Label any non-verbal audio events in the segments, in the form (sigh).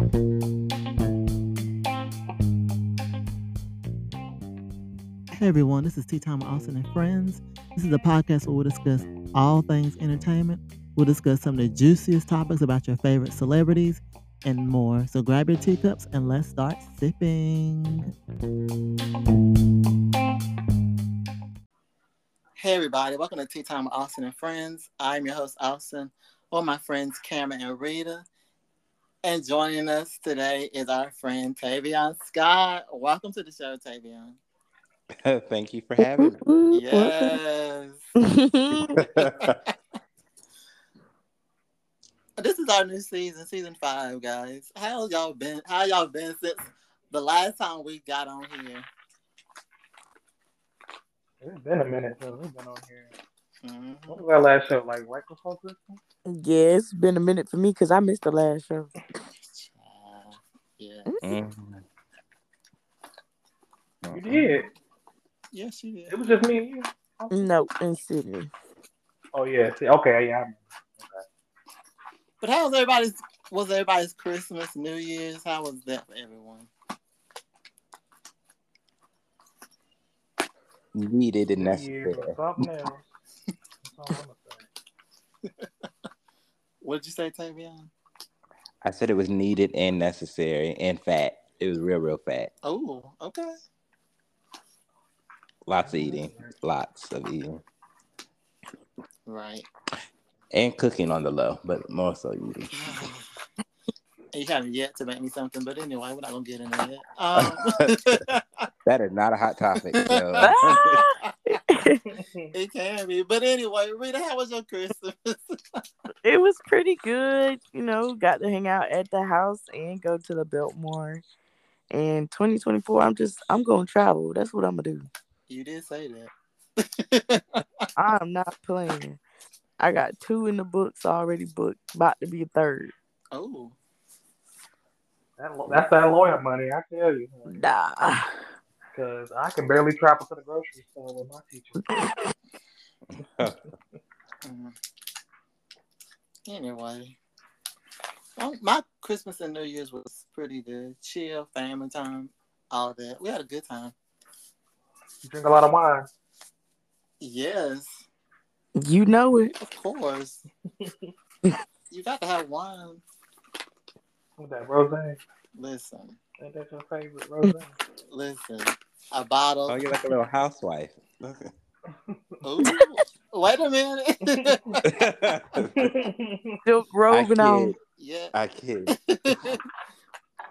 Hey everyone, this is Tea Time with Austin and Friends. This is a podcast where we'll discuss all things entertainment. We'll discuss some of the juiciest topics about your favorite celebrities and more. So grab your teacups and let's start sipping. Hey everybody, welcome to Tea Time with Austin and Friends. I'm your host Austin, with my friends Cameron and Rita. And joining us today is our friend Tavion Scott. Welcome to the show, Tavion. (laughs) Thank you for having me. Yes. (laughs) this is our new season, season five, guys. How y'all been? How y'all been since the last time we got on here? It's been a minute since we've been on here. Mhm. What was our last show? Like right before Christmas? Yeah, it's been a minute for me because I missed the last show. Uh, yeah. Mhm. You did. Yes, you did. It was just me and you. No, in Sydney. Oh yeah. See, okay. Yeah. I remember. But how was everybody's? Was everybody's Christmas, New Year's? How was that for everyone? Needed and Yeah, necessary. But something else. That's all I'm gonna say. (laughs) What did you say, Tavion? I said it was needed and necessary and fat. It was real, real fat. Oh, okay. Lots of eating. Lots of eating. Right. And cooking on the low, but more so eating. (laughs) You haven't yet to make me something, but anyway, we're not gonna get into that. (laughs) Um, That is not a hot topic. So. (laughs) it can be, but anyway, Rita, how was your Christmas? (laughs) it was pretty good. You know, got to hang out at the house and go to the Biltmore. And 2024, I'm just, I'm going to travel. That's what I'm going to do. you did say that. (laughs) I'm not playing. I got two in the books already booked, about to be a third. oh, That, that's that lawyer money, I tell you. Nah. Because I can barely travel to the grocery store with my teacher. (laughs) anyway. Well, my Christmas and New Year's was pretty good. Chill, family time, all that. We had a good time. You drink a lot of wine. Yes, You know it. of course. (laughs) you got to have wine. With that rose. Listen, Ain't that your favorite rose? (laughs) listen. A bottle. Oh, you're like a little housewife. Ooh, wait a minute. (laughs) Silk I robe and all. yeah. I kid. (laughs)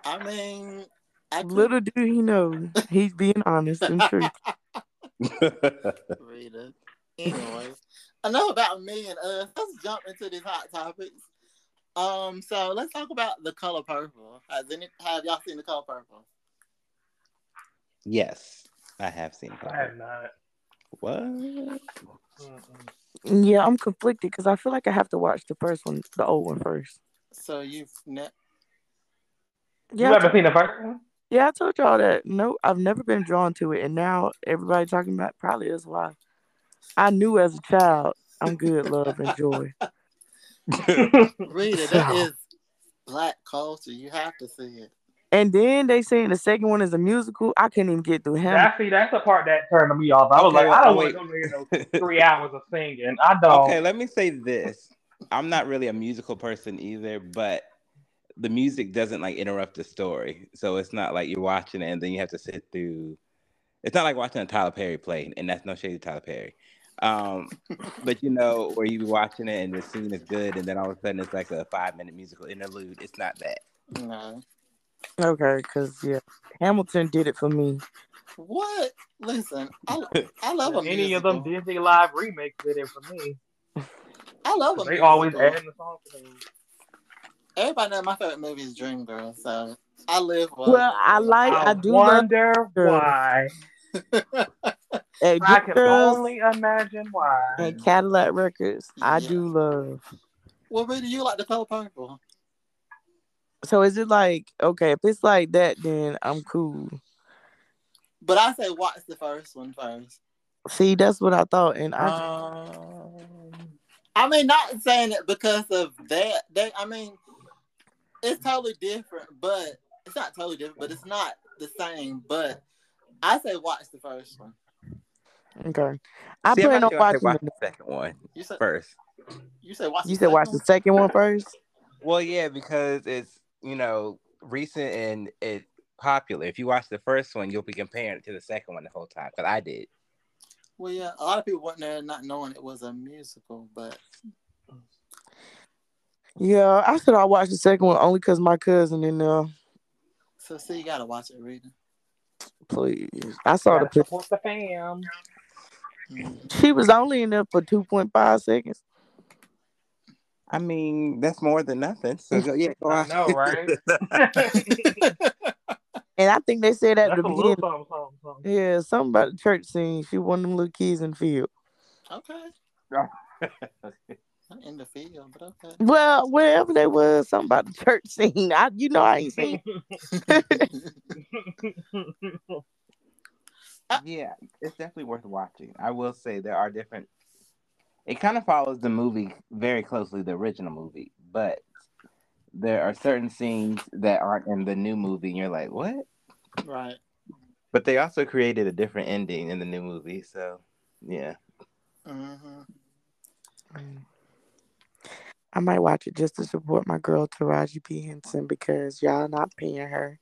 I mean, I could Little do he know, he's being honest and true. (laughs) read it. Anyway, enough about me and us. Let's jump into these hot topics. Um, so let's talk about the color purple. Has any have y'all seen the color purple? Yes, I have seen I have not. What? Mm-mm. Yeah, I'm conflicted because I feel like I have to watch the first one, the old one first. So you've ne- Yeah, I haven't seen the first one? Yeah, I told y'all that. No, I've never been drawn to it, and now everybody talking about it probably is why. I knew as a child I'm good, love, and joy. (laughs) (laughs) read it. That is black culture. You have to see it. And then they saying the second one is a musical. I couldn't even get through him. That, see, that's the part that turned me off. I was Okay, like, I don't wait. want to go near no (laughs) three hours of singing. I don't. Okay, let me say this. I'm not really a musical person either, but the music doesn't like interrupt the story. So it's not like you're watching it and then you have to sit through. It's not like watching a Tyler Perry play, and that's no shade to Tyler Perry. Um, (laughs) but you know, where you be watching it and the scene is good, and then all of a sudden it's like a five minute musical interlude. It's not that. No. Okay, because yeah, Hamilton did it for me. What? Listen, I, (laughs) I love a Any of them. Disney Live remakes did it for me. I love them. They musical. always adding the song to them. Everybody knows my favorite movie is Dreamgirls, so I live for. Well, I like, I, I do wonder Girls. why. (laughs) hey, I can Girls only imagine why. and Cadillac Records. I Yeah. do love. well, Rita, you like the color purple? So is it like okay? If it's like that, then I'm cool. But I say watch the first one first. See, that's what I thought, and I Um, I mean, not saying it because of that. They, I mean, it's totally different, but it's not totally different, but it's not the same. But I say watch the first one. Okay. I See, plan about on you, I said watching. watch the- the second one You said first. you said watch. You said watch the second one first. Well, yeah, because it's you know recent and it popular. If you watch the first one, you'll be comparing it to the second one the whole time. Because I did. Well, yeah, a lot of people went there not knowing it was a musical, but Yeah, I said I watched the second one only because my cousin in there. so see, you gotta watch it, Rita. Please, I saw the Gotta picture. support the fam. Mhm. She was only in there for two point five seconds. I mean, that's more than nothing. So (laughs) go, yeah, go I know, right? (laughs) (laughs) And I think they said that at That's the beginning, something, something, something. yeah, something about the church scene. She one of them little kids in the field. okay, in the field, but okay. Well, wherever they was, something about the church scene. I, you know, I ain't seen. Uh, yeah, it's definitely worth watching. I will say there are different. It kind of follows the movie very closely, the original movie, but there are certain scenes that aren't in the new movie, and you're like, what? right. But they also created a different ending in the new movie, so yeah. hmm I might watch it just to support my girl Taraji P Henson because y'all not paying her.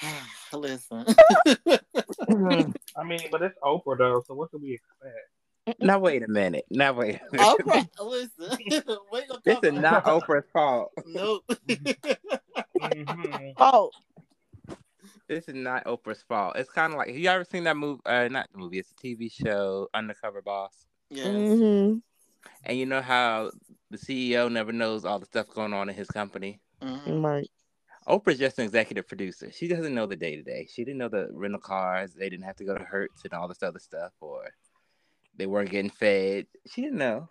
(sighs) Listen. (laughs) (laughs) I mean, but it's Oprah though, so what can we expect? (laughs) Now wait a minute. Now wait. A minute. Oprah, (laughs) listen. (laughs) we gonna this is not Oprah's fault. Nope. Mhm. Oh, This is not Oprah's fault. It's kind of like you ever seen that movie? Uh, not the movie. It's a TV show, Undercover Boss. yes. hmm And you know how the CEO never knows all the stuff going on in his company. Mhm. right. Oprah's just an executive producer. She doesn't know the day to day. She didn't know the rental cars. They didn't have to go to Hertz and all this other stuff, or they weren't getting fed. She didn't know,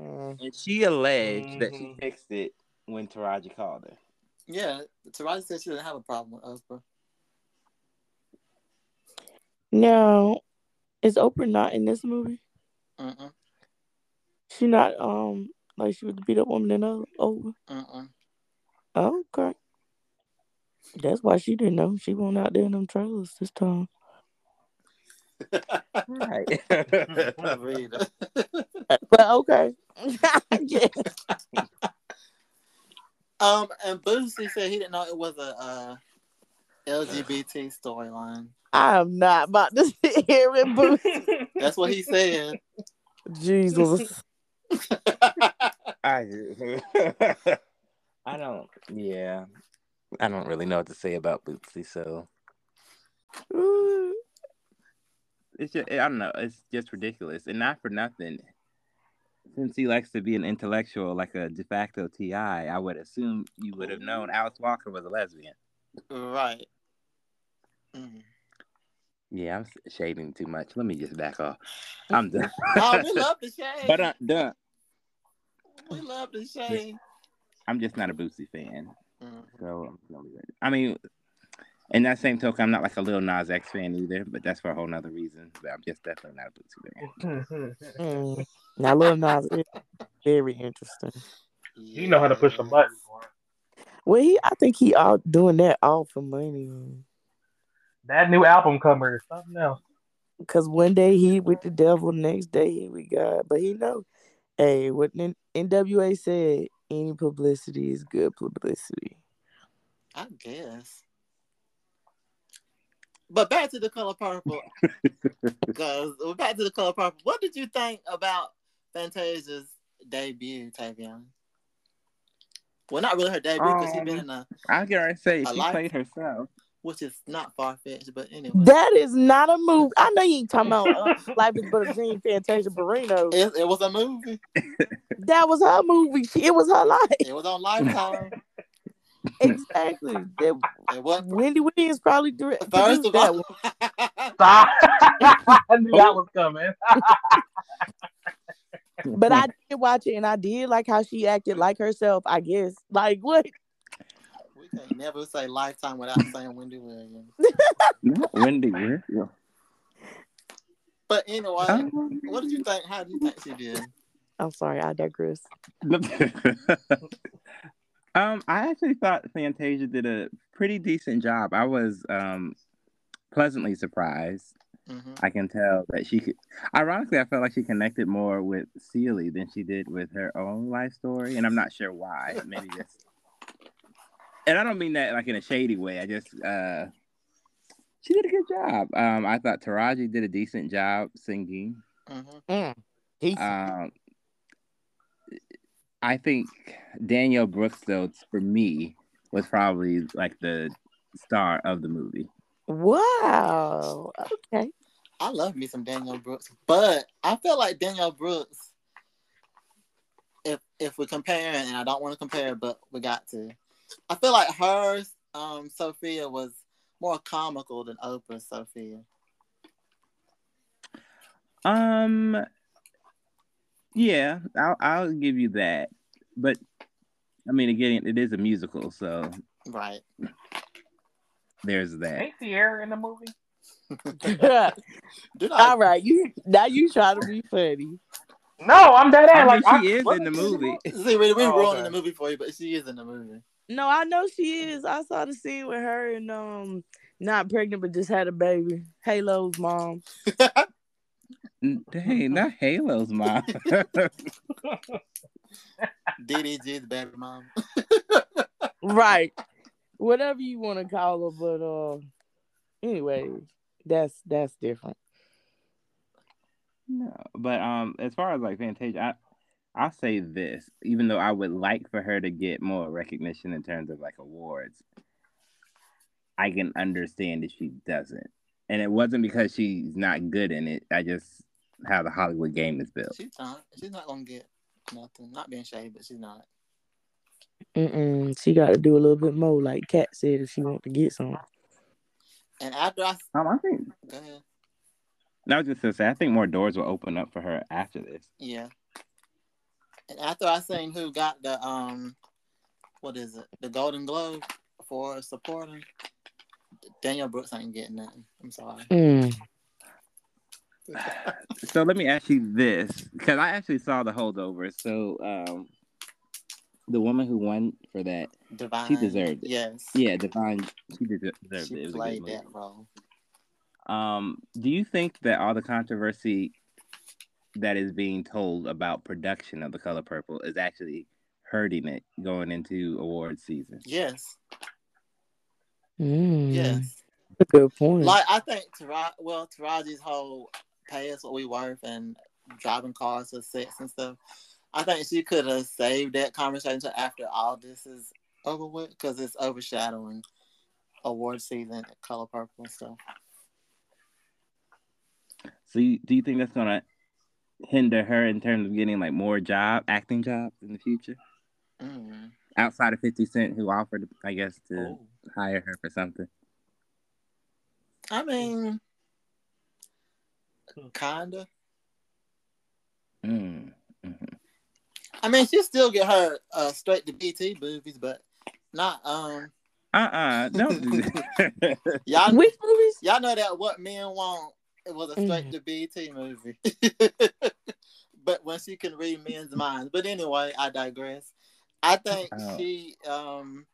Mm. and she alleged that she fixed it when Taraji called her. Yeah, Taraji said she didn't have a problem with Oprah. Now, is Oprah not in this movie? Mm-mm. She not um like she was the beat up woman in uh, Oprah. Mm-mm. Oh, okay. That's why she didn't know. She went out there in them trailers this time. Right. (laughs) (laughs) Rita. But okay. (laughs) yeah. um, and Boosie said he didn't know it was a uh, LGBT storyline. I'm not about to sit here and boost. That's what he said. Jesus. I I don't. Yeah, I don't really know what to say about Boosie. So Ooh. It's just I don't know. It's just ridiculous, and not for nothing. Since he likes to be an intellectual, like a de facto Ti, I would assume you would have known Alice Walker was a lesbian. right. Mm. Yeah, I'm shading too much. Let me just back off. (laughs) I'm done. Oh, we love the shade. but I'm done. we love the shade. I'm just not a Boosie fan. Mm. So I'm gonna leave it. I mean, in that same token, I'm not like a Lil Nas X fan either, but that's for a whole nother reason. But I'm just definitely not a Boosie fan. Mm. Now, Lil Nas is very interesting. you know how to push a Yeah. button. Well, he, I think he out doing that all for money. That new album cover is something else. Cause one day he with the devil, next day he with God. But he know, hey, what N- NWA said, any publicity is good publicity. I guess. But back to the color purple. (laughs) Because back to the color purple. What did you think about Fantasia's debut, Tavion? Well, not really her debut because she's been Um, in a, I gotta say, she life- played herself. which is not far fetched, but anyway, That is not a movie. I know you ain't talking about uh, Life is But a Dream, Fantasia Barrino. (laughs) it, it was a movie. That was her movie. It was her life. It was on Lifetime. (laughs) exactly. That, (laughs) it was Wendy Williams probably dir- first of that all. one. (laughs) I knew that was coming. (laughs) But I did watch it and I did like how she acted like herself, I guess. Like what? we can't never say Lifetime without saying Wendy Williams. Wendy Williams. But anyway, Um, what did you think? How do you think she did? I'm sorry, I digress. Um, I actually thought Fantasia did a pretty decent job. I was um pleasantly surprised. hmm I can tell that she could. Ironically, I felt like she connected more with Celie than she did with her own life story, and I'm not sure why. Maybe just. And I don't mean that like in a shady way. I just uh, she did a good job. Um, I thought Taraji did a decent job singing. hmm Mm. He Um, I think Danielle Brooks, though, for me, was probably like the star of the movie. wow. Okay. I love me some Danielle Brooks, but I feel like Danielle Brooks. If if we're comparing, and I don't want to compare, but we got to. I feel like hers, um, Sofia was more comical than Oprah's Sofia. Um, yeah, I'll I'll give you that, but I mean, again, it is a musical, so Right. there's that. Ain't Ciara in the movie? (laughs) Did I? All right, you now you try to be funny. No, I'm dead I ass. mean, Like she I- is what in the movie. (laughs) See, we, we Oh, ruining okay. the movie for you, but she is in the movie. No, I know she is. I saw the scene with her and um not pregnant but just had a baby. Halo's mom. (laughs) N- Dang, not Halo's mom. (laughs) DDG's baby mom. (laughs) Right. Whatever you want to call her, but uh anyway, that's that's different. no, but um, as far as like Fantasia, I I'll say this, even though I would like for her to get more recognition in terms of like awards, I can understand if she doesn't. And it wasn't because she's not good in it. I just how the Hollywood game is built. She's not. She's not gonna get nothing. Not being shady, but she's not. Mm-mm. She got to do a little bit more, like Katt said, if she want to get some. And after I Um, I think go ahead. I was just gonna say I think more doors will open up for her after this. Yeah. And after I seen who got the um, what is it? The Golden Globe for supporting. Danielle Brooks ain't getting nothing. I'm sorry. Mm. So let me ask you this, because I actually saw the holdover. So um, the woman who won for that, Da'Vine. She deserved it. Yes. yeah, Da'Vine, she deserved it. She It was played that role. Um, do you think that all the controversy that is being told about production of The Color Purple is actually hurting it going into award season? Yes. Mm. Yes. A good point. Like I think Tara- well, Taraji's whole pay us what we worth and driving cars to sex and stuff. I think she could have saved that conversation until after all this is over with because it's overshadowing award season Color Purple and stuff. So you, do you think that's gonna hinder her in terms of getting like more job acting jobs in the future Mm. outside of 50 Cent who offered I guess to Oh. hire her for something? I mean, kinda. Mm. mhm. I mean, she still get her uh, straight to BET movies, but not um. Uh-uh, don't do that. (laughs) Y'all, Which movies? y'all know that what men want it was a straight Mhm. to BET movie. (laughs) but once she can read men's minds. But anyway, I digress. I think Oh. she um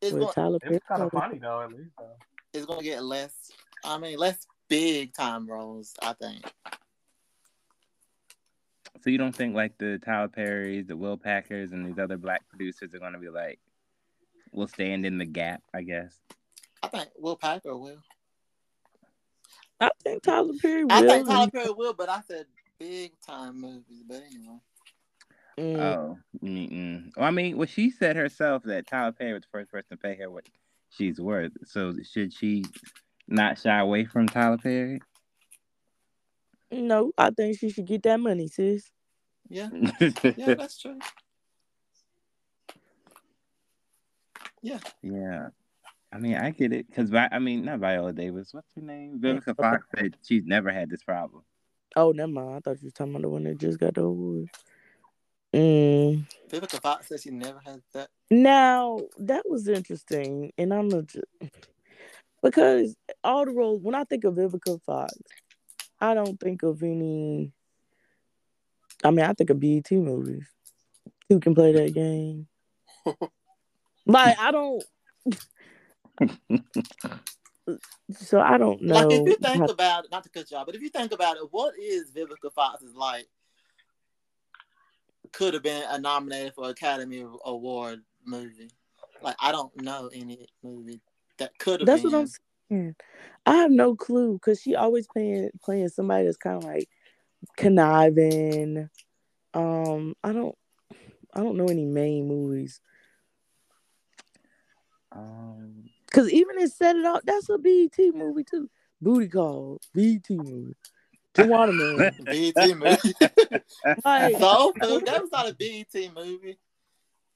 is going Tyler It was kind of funny though, at least. Though. is going to get less. I mean, less big time roles. I think. so you don't think like the Tyler Perrys, the Will Packers, and these other black producers are gonna be like, will stand in the gap, I guess. I think Will Packer will. I think Tyler Perry will. I think Tyler Perry will, but I said big time movies. But anyway, Mm. Oh, mm-mm. Well, I mean, well, she said herself that Tyler Perry was the first person to pay her what she's worth. So should she not shy away from Tyler Perry? No, I think she should get that money, sis. yeah, (laughs) yeah, that's true. Yeah. Yeah. I mean, I get it because I mean, not Viola Davis. What's her name? Vivica Fox said she's never had this problem. Oh, never mind. I thought you was talking about the one that just got the award. Mm. Vivica Fox said she never had that. Now that was interesting, and I'm a, because all the roles. When I think of Vivica Fox, I don't think of any. I mean, I think of BET movies. Who can play that game? (laughs) Like I don't. (laughs) so I don't know. Like if you think how- about it, not to cut you off, but if you think about it, what is Vivica Fox's like? Could have been a nominated for Academy Award movie. Like I don't know any movie that could have That's been. what I'm saying. I have no clue because she always playing playing somebody that's kind of like conniving. Um, I don't, I don't know any main movies Um, because even in Set It Off, that's a BET movie too. Booty Call, BET movie. Tawana Man. BET movie. (laughs) Like, Food. That was not a BET movie.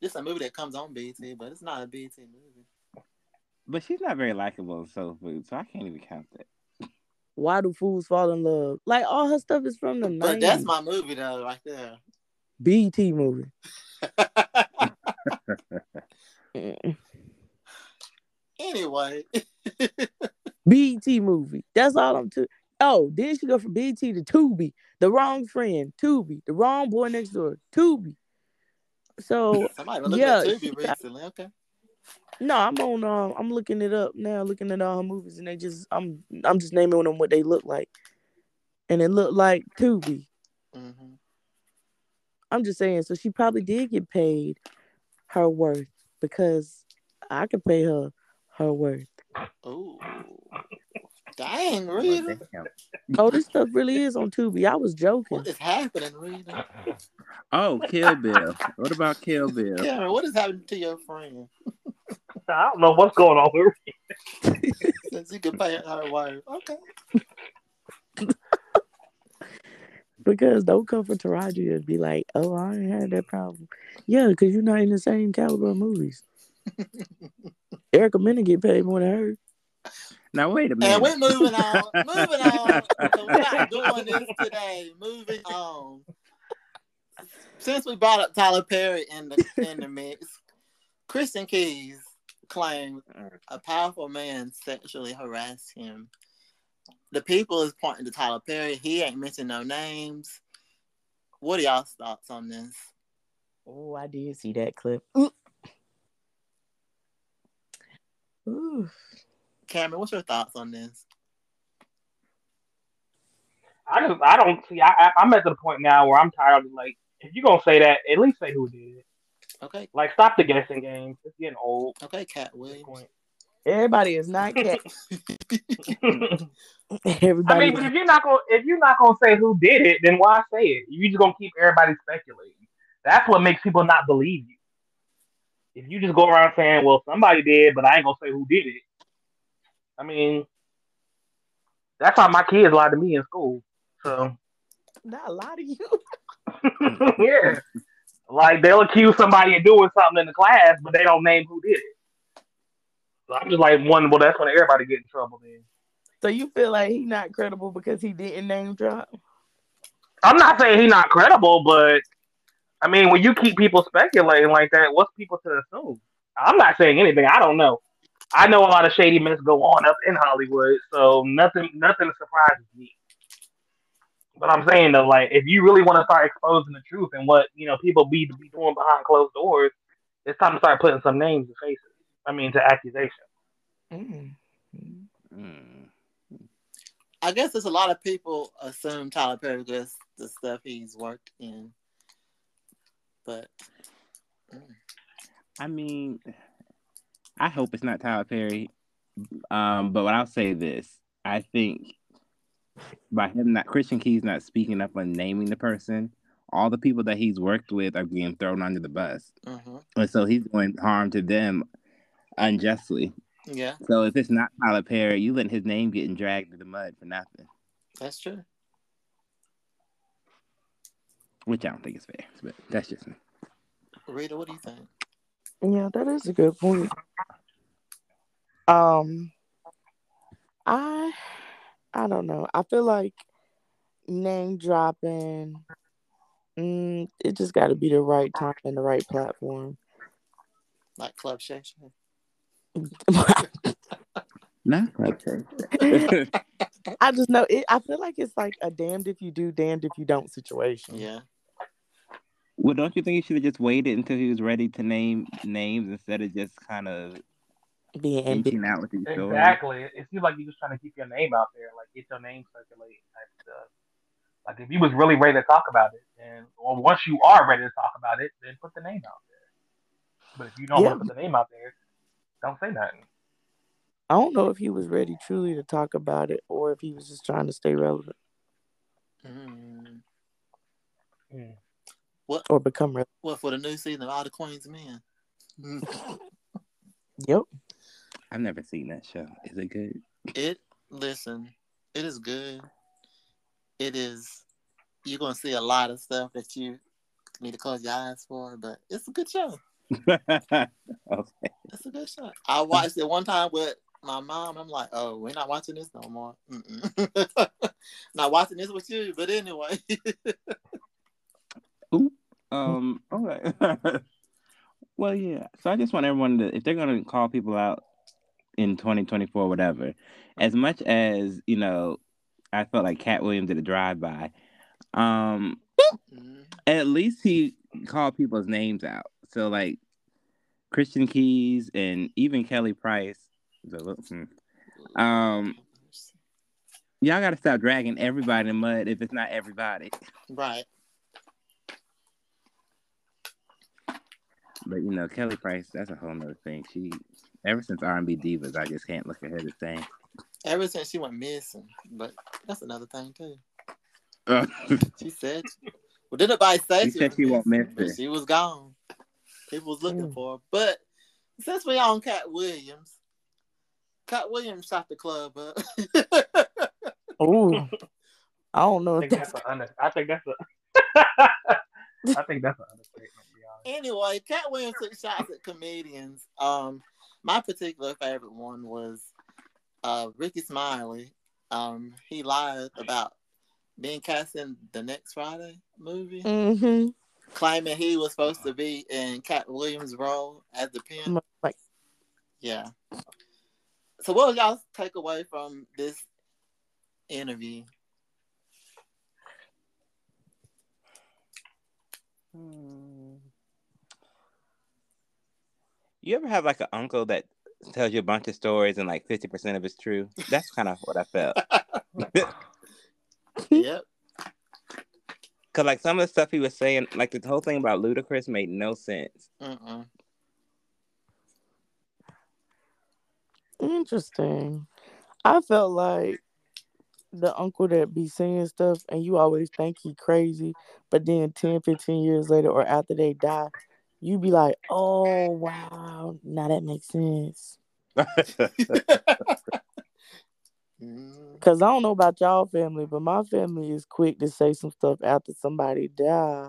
It's a movie that comes on BET, but it's not a BET movie. But she's not very likable in soul food, so I can't even count that. Why do fools fall in love? Like all her stuff is from the But 90s. that's my movie though, right there. BET movie. (laughs) Anyway, (laughs) BET movie. That's all I'm to. Oh, then she go from BET to Tubi, the wrong friend, Tubi, the wrong boy next door, Tubi. So somebody Yeah, at she Tubi recently. Okay. No, I'm on. Um, I'm looking it up now, looking at all her movies, and they just I'm I'm just naming them what they look like, and it looked like Tubi. hmm I'm just saying. So she probably did get paid her worth because I could pay her her worth. Oh, Dang, Rita. Oh, this stuff really is on Tubi. I was joking. What is happening, Rita? Oh, Kill Bill. What about Kill Bill? Cameron, what is happening to your friend? (laughs) I don't know what's going on with (laughs) Since you can pay her word. Okay. (laughs) Because don't come for Taraji and be like, oh, I ain't had that problem. Yeah, because you're not in the same caliber of movies. (laughs) Erica Mena get paid more than her. Now wait a minute. And we're moving on. moving on. So we're not doing this today. Moving on. Since we brought up Tyler Perry in the in the mix, Christian Keyes claimed a powerful man sexually harassed him. The people is pointing to Tyler Perry. He ain't mentioned no names. What are y'all's thoughts on this? Oh, I did see that clip. Ooh. Ooh. Cameron, what's your thoughts on this? I just I don't see. I, I I'm at the point now where I'm tired of like if you're gonna say that, at least say who did it. Okay, Like stop the guessing game. It's getting old. okay, Katt Williams. Everybody is not (laughs) cat. (laughs) (laughs) I Everybody. mean, but if you're not gonna if you're not gonna say who did it, then why say it? You're just gonna keep everybody speculating. That's what makes people not believe you. If you just go around saying, "Well, somebody did," but I ain't gonna say who did it. I mean, that's how my kids lied to me in school. So not a lot of you. yeah, like they'll accuse somebody of doing something in the class, but they don't name who did it. So I'm just like, one, well, that's when everybody get in trouble. Then So you feel like he not credible because he didn't name drop? I'm not saying he's not credible, but I mean, when you keep people speculating like that, what's people to assume? I'm not saying anything. I don't know. I know a lot of shady mess go on up in Hollywood, so nothing, nothing surprises me. But I'm saying though, like, if you really want to start exposing the truth and what you know people be be doing behind closed doors, it's time to start putting some names and faces. I mean, to accusations. Mm. Mm. I guess there's a lot of people assume Tyler Perry because the stuff he's worked in. But I mean, I hope it's not Tyler Perry. Um, but what I'll say this, I think by him not Christian Keyes not speaking up and naming the person, all the people that he's worked with are being thrown under the bus, mhm. and so he's doing harm to them unjustly. yeah, So if it's not Tyler Perry, you letting his name getting dragged through the mud for nothing, that's true. which I don't think is fair. But that's just me. Rita, what do you think? Yeah, that is a good point. Um, I, I don't know. I feel like name dropping. Mm, it just got to be the right time and the right platform. Like Club Shay (laughs) Shay? Not okay. (laughs) I just know it. I feel like it's like a damned if you do, damned if you don't situation. Yeah. Well, don't you think he should have just waited until he was ready to name names instead of just kind of Being ambitious. inching out with these stories? Exactly. It, it seems like you're just trying to keep your name out there, like get your name circulating type stuff. Like if you was really ready to talk about it, and or once you are ready to talk about it, then put the name out there. But if you don't Yeah. want to put the name out there, don't say nothing. I don't know if he was ready truly to talk about it or if he was just trying to stay relevant Mm. Mm. or become relevant. What for the new season of All the Queen's Men? Yep. I've never seen that show. Is it good? It listen, it is good. It is. You're gonna see a lot of stuff that you need to close your eyes for, but it's a good show. (laughs) okay. It's a good show. I watched it one time with my mom. I'm like, oh, we're not watching this no more. (laughs) Not watching this with you, but anyway. (laughs) Um. Okay. well, yeah. So I just want everyone to, if they're gonna call people out in 2024, whatever, as much as you know, I felt like Katt Williams did a drive by. Um. Mm. At least he called people's names out. So like Christian Keyes and even Kelly Price. Hmm. Um. Y'all got to stop dragging everybody in mud if it's not everybody. Right. But you know, Kelly Price, that's a whole nother thing. She ever since R and B divas, I just can't look at her the same. Ever since she went missing, but that's another thing too. (laughs) She said, "Well, didn't nobody say She she, said she won't missing, miss but. She was gone. People was looking Mm. for her. But since we on Katt Williams, Katt Williams shot the club up. (laughs) Oh, (laughs) I don't know I think that's that's a under, I think that's a I think that's an understatement. To be honest. anyway, Katt Williams took shots at comedians. Um, my particular favorite one was uh Rickey Smiley. Um, he lied about being cast in the next Friday movie, hmm claiming he was supposed to be in Katt Williams' role as the pimp. Like, Yeah. So what was y'all take away from this interview? You ever have like an uncle that tells you a bunch of stories and like fifty percent of it's true? That's kind of what I felt. (laughs) yep. (laughs) Cause like some of the stuff he was saying, like the whole thing about Ludacris made no sense. Mm-mm. interesting. I felt like the uncle that be saying stuff and you always think he crazy, but then 10, 15 years later or after they die, you be like, oh, wow, now that makes sense. (laughs) Because I don't know about y'all family, but my family is quick to say some stuff after somebody die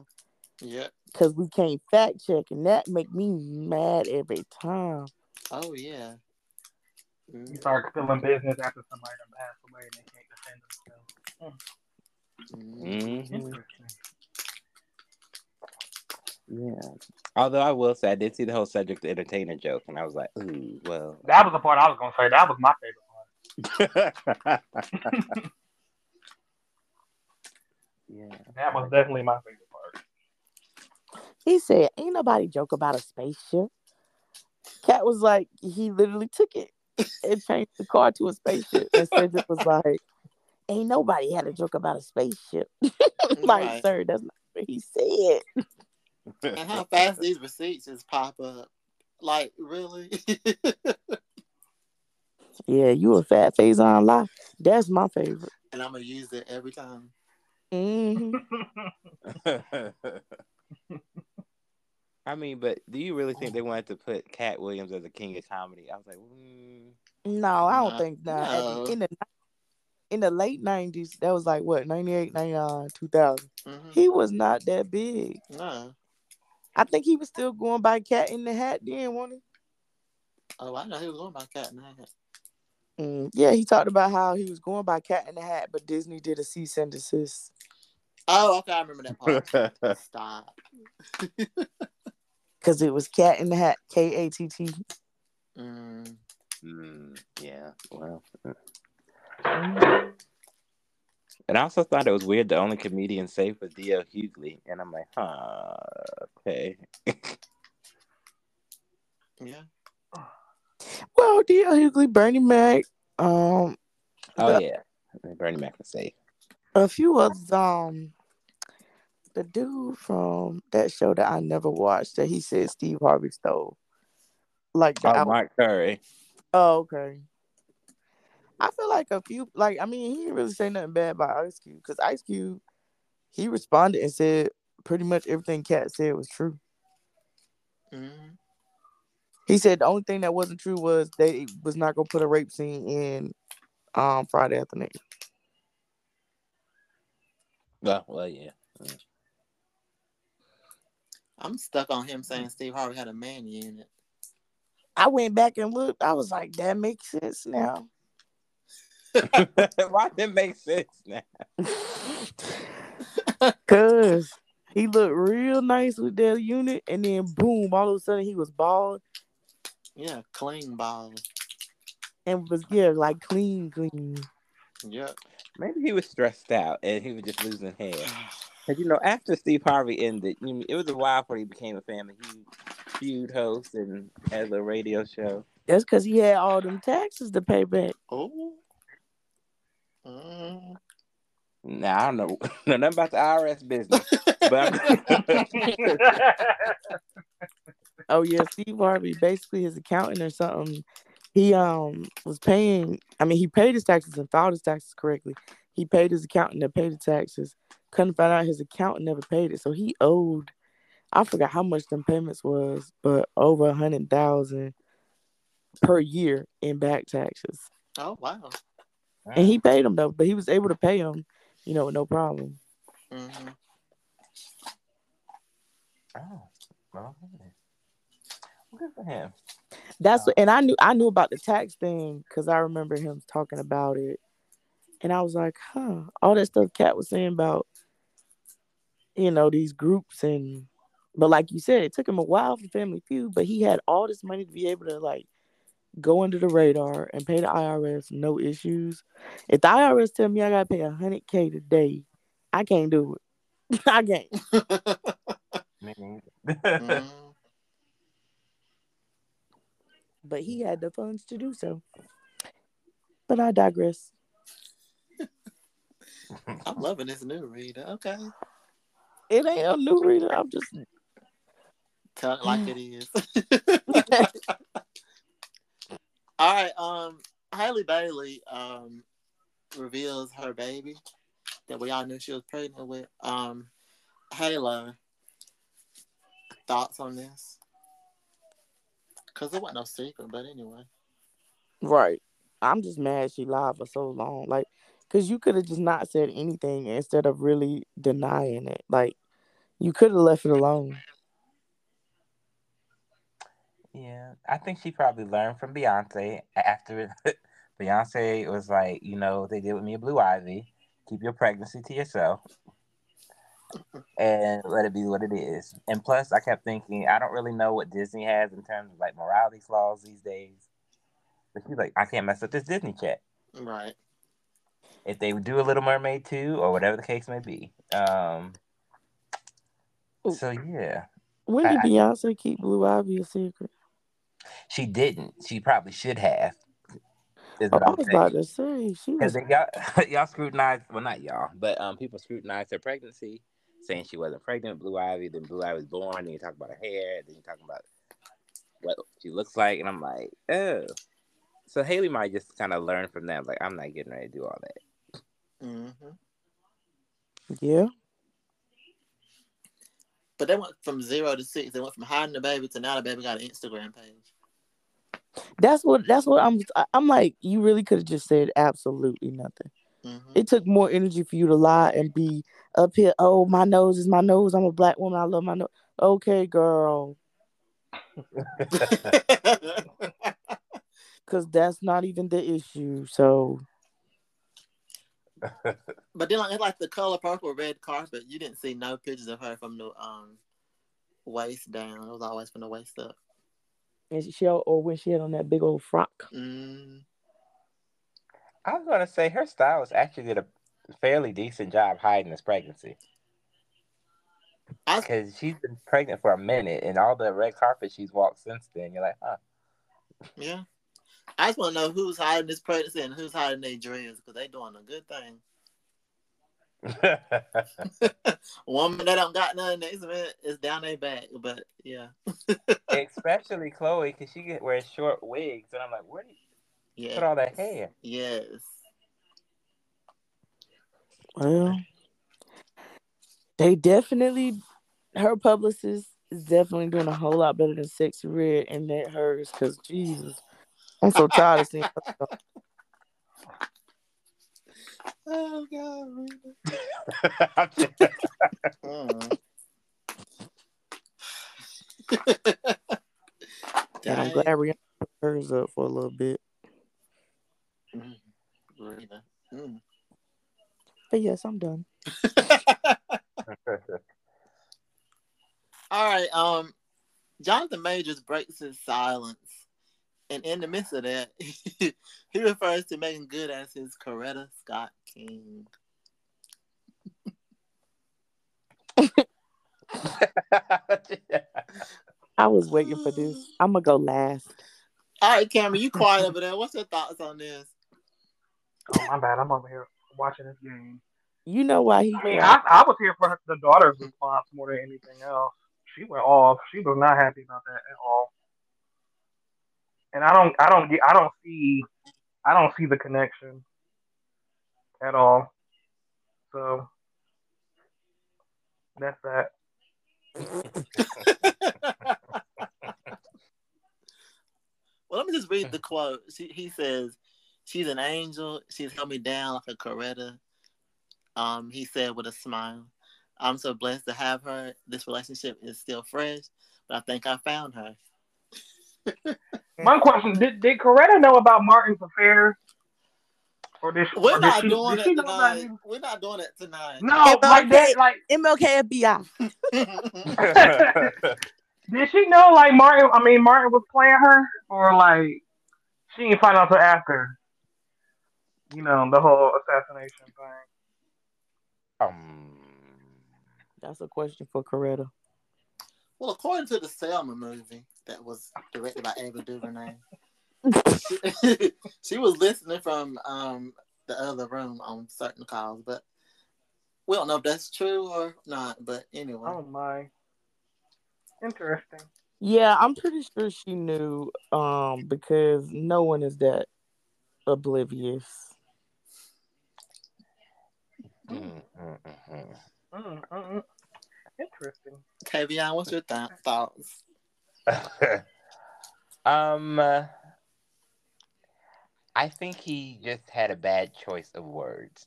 Yeah. because we can't fact check, and that make me mad every time. Oh yeah. You start feeling business after somebody done passed away and they can't defend themselves. Mm. Mhm. Interesting. Yeah. Although I will say I did see the whole Cedric the Entertainer joke, and I was like, ooh, well. That was the part I was gonna say. That was my favorite part. (laughs) yeah. That was definitely my favorite part. He said, Ain't nobody joke about a spaceship. Katt was like, he literally took it (laughs) and changed the car to a spaceship. And Cedric was like, Ain't nobody had a joke about a spaceship. (laughs) like, Right. sir, that's not what he said. And how (laughs) fast these receipts just pop up. Like, really? (laughs) Yeah, you a fat phase on life. That's my favorite. and I'm gonna use it every time. hmm (laughs) I mean, but do you really think they wanted to put Katt Williams as a king of comedy? I was like, mm. No, I don't No, think that. No. In the in the late nineties, that was like what 98, 99, 2000. hmm He was not that big. No. I think he was still going by Cat in the Hat then, wasn't he? Oh, I know he was going by Cat in the Hat. Mm, yeah, he talked about how he was going by Cat in the Hat, but Disney did a cease and desist. Oh, okay, I remember that part. (laughs) Stop. (laughs) Because it was Cat in the Hat, K A T T. Mm. Mm, yeah. Well, And I also thought it was weird the only comedian safe was D.L. Hughley. And I'm like, huh, okay. (laughs) Yeah. Well, D.L. Hughley, Bernie Mac, um, Oh, The- yeah. Bernie Mac was safe. a few others. Um, the dude from that show that I never watched that he said Steve Harvey stole, like the Oh, out- Mark Curry. Oh, okay. I feel like a few, like I mean, he didn't really say nothing bad about Ice Cube because Ice Cube, he responded and said pretty much everything Katt said was true. Mhm. He said the only thing that wasn't true was they was not gonna put a rape scene in um Friday After Next. Well, well, yeah. I'm stuck on him saying Steve Harvey had a man unit. I went back and looked. I was like, that makes sense now. (laughs) Why did it make sense now? (laughs) Cause he looked real nice with that unit, and then boom, all of a sudden he was bald Yeah, clean bald. and was yeah, like clean, clean. Yeah. Maybe he was stressed out and he was just losing hair. (sighs) Because, you know, after Steve Harvey ended, you know, it was a while before he became a Family Feud, feud host and had a radio show. That's because he had all them taxes to pay back. Oh. Mm. Now, I don't know, (laughs) know nothing about the IRS business. But (laughs) Oh yeah, Steve Harvey, basically his accountant or something. He um was paying. I mean, he paid his taxes and filed his taxes correctly. He paid his accountant to pay the taxes. Couldn't find out his accountant never paid it, so he owed. I forgot how much them payments was, but over a hundred thousand per year in back taxes. Oh wow. And he paid them though, but he was able to pay them, you know, with no problem. hmm Oh, well. Well, good for him. That's what, and I knew I knew about the tax thing because I remember him talking about it, and I was like, huh, all that stuff Katt was saying about, you know, these groups and, but like you said, it took him a while for Family Feud, but he had all this money to be able to like go under the radar and pay the IRS no issues. If the IRS tell me I gotta pay a hundred k today, I can't do it. (laughs) I can't. Mhm. But he had the funds to do so. But I digress. (laughs) I'm loving this new reader. Okay. It ain't a new reader. I'm just it like it is. (laughs) All right. Um, Halle Bailey um reveals her baby that we all knew she was pregnant with. Um, Halo. Thoughts on this? Cause it wasn't no secret, but anyway. Right. I'm just mad she lied for so long. Like, cause you could have just not said anything instead of really denying it. Like, you could have left it alone. Yeah, I think she probably learned from Beyonce after (laughs) Beyonce was like, you know, they did with me and Blue Ivy. Keep your pregnancy to yourself and let it be what it is. And plus, I kept thinking, I don't really know what Disney has in terms of like morality laws these days. But she's like, I can't mess up this Disney check. Right. If they would do a Little Mermaid 2 or whatever the case may be. Um, so yeah, When did I- I- Beyonce keep Blue Ivy a secret? She didn't. She probably should have. Is Oh, what I I'm was saying. about to say she Because was. (laughs) y'all, y'all scrutinized, well, not y'all, but um, people scrutinized her pregnancy, saying she wasn't pregnant Blue Ivy. Then Blue Ivy was born. Then you talk about her hair. Then you talk about what she looks like. And I'm like, oh. So Halle might just kind of learn from that. Like, I'm not getting ready to do all that. Mm-hmm. Yeah. But they went from zero to six. They went from hiding the baby to now the baby got an Instagram page. That's what. That's what I'm. I'm like, you really could have just said absolutely nothing. hmm It took more energy for you to lie and be up here. Oh, my nose is my nose. I'm a black woman. I love my nose. Okay, girl. (laughs) Because that's not even the issue. So but then like, it's like the color purple red carpet, you didn't see no pictures of her from the um waist down. It was always from the waist up. And she or when she had on that big old frock. Mm. I was going to say her stylist actually did a fairly decent job hiding this pregnancy. Because she's been pregnant for a minute, and all the red carpet she's walked since then, you're like, huh. Yeah. I just want to know who's hiding this pregnancy and who's hiding their dreams because they're doing a good thing. A (laughs) (laughs) woman that don't got nothing next minute is down their back, but yeah, (laughs) Especially Chloe, because she get wears short wigs, and I'm like, where do you yeah, put all that hair? yes. Well, they definitely, her publicist is definitely doing a whole lot better than Sexyy Red and that hers. Cause Jesus, I'm so tired of seeing. Oh God. Mm. And (laughs) I'm glad Rihanna put hers up for a little bit. Mm. Rita. Mm. But yes, I'm done. (laughs) All right. Um, Jonathan Majors breaks his silence, and in the midst of that, (laughs) he refers to Meagan Good as his Coretta Scott King. (laughs) I was waiting for this. (sighs) I'm gonna go last. All right, Cameron, you quiet over there. What's your thoughts on this? Oh my bad, I'm over here watching this game. You know why he I mean. I, I was here for the daughter's response more than anything else. She went off. She was not happy about that at all. And I don't, I don't get, I don't see, I don't see the connection at all. So that's that. (laughs) well, let me just read the quote. She, he says, "She's an angel. She's held me down like a Coretta." Um, he said with a smile, "I'm so blessed to have her. This relationship is still fresh, but I think I found her." (laughs) One question: Did did Coretta know about Martin's affair, or did she? We're or not she, doing did it she know about tonight. him? We're not doing it tonight. No, Yeah, but like that, okay. like MLK FBI. (laughs) Did she know like Martin? I mean, Martin was playing her, or like she didn't find out till after? You know the whole assassination thing. um, That's That's a question for Coretta. Well, according to the Selma movie that was directed by Ava DuVernay, she, (laughs) she was listening from um, the other room on certain calls, but we don't know if that's true or not. But anyway, Oh my, interesting. Yeah, I'm pretty sure she knew um because no one is that oblivious. mm, mm, mm, Mm, mm, mm. Interesting. Tavion, what's your th- (laughs) thoughts? (laughs) um, uh, I think he just had a bad choice of words,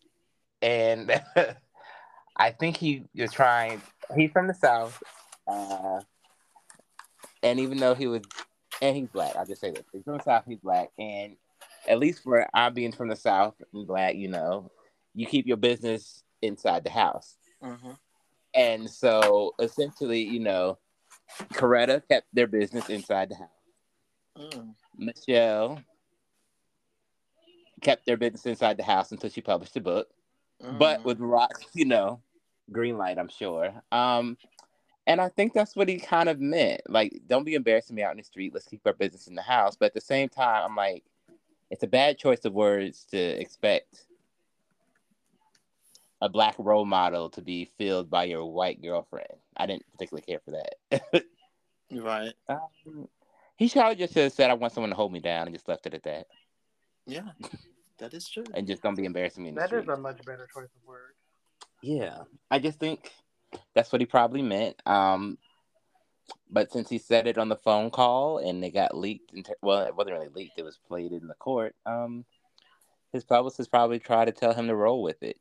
and (laughs) I think he was trying. He's from the south, uh, and even though he was, and he's black. I'll just say this: he's from the south. He's black, and at least for I being from the south and black, you know, you keep your business inside the house. hmm And so essentially, you know, Coretta kept their business inside the house. Mm. Michelle kept their business inside the house until she published a book. Mm. But with Rock, you know, green light, I'm sure. Um, and I think that's what he kind of meant. Like, don't be embarrassing me out in the street. Let's keep our business in the house. But at the same time, I'm like, it's a bad choice of words to expect a black role model to be filled by your white girlfriend. I didn't particularly care for that. right, (laughs) um, he should have just said, I want someone to hold me down and just left it at that. yeah, that is true. And just don't be embarrassing me in the That street. a much better choice of words. Yeah, I just think that's what he probably meant. Um, but since he said it on the phone call and it got leaked, into, well, it wasn't really leaked; it was played in the court. Um, his publicist probably tried to tell him to roll with it,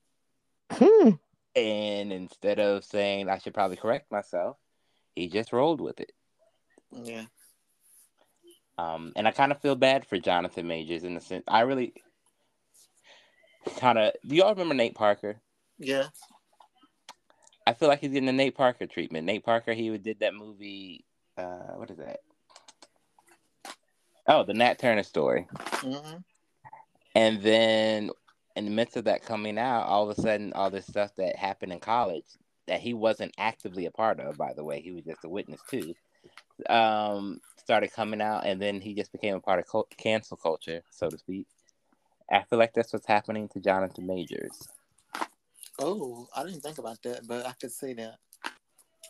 Hmm. and instead of saying I should probably correct myself, he just rolled with it. Yeah, Um, and I kind of feel bad for Jonathan Majors in the sense I really kind of. Do y'all remember Nate Parker? yeah, I feel like he's getting the Nate Parker treatment. Nate Parker, he did that movie. Uh, what is that? Oh, the Nat Turner story. hmm And then in the midst of that coming out, all of a sudden, all this stuff that happened in college that he wasn't actively a part of, by the way, he was just a witness to, um, started coming out, and then he just became a part of co- cancel culture, so to speak. I feel like that's what's happening to Jonathan Majors. Oh, I didn't think about that, but I could see that.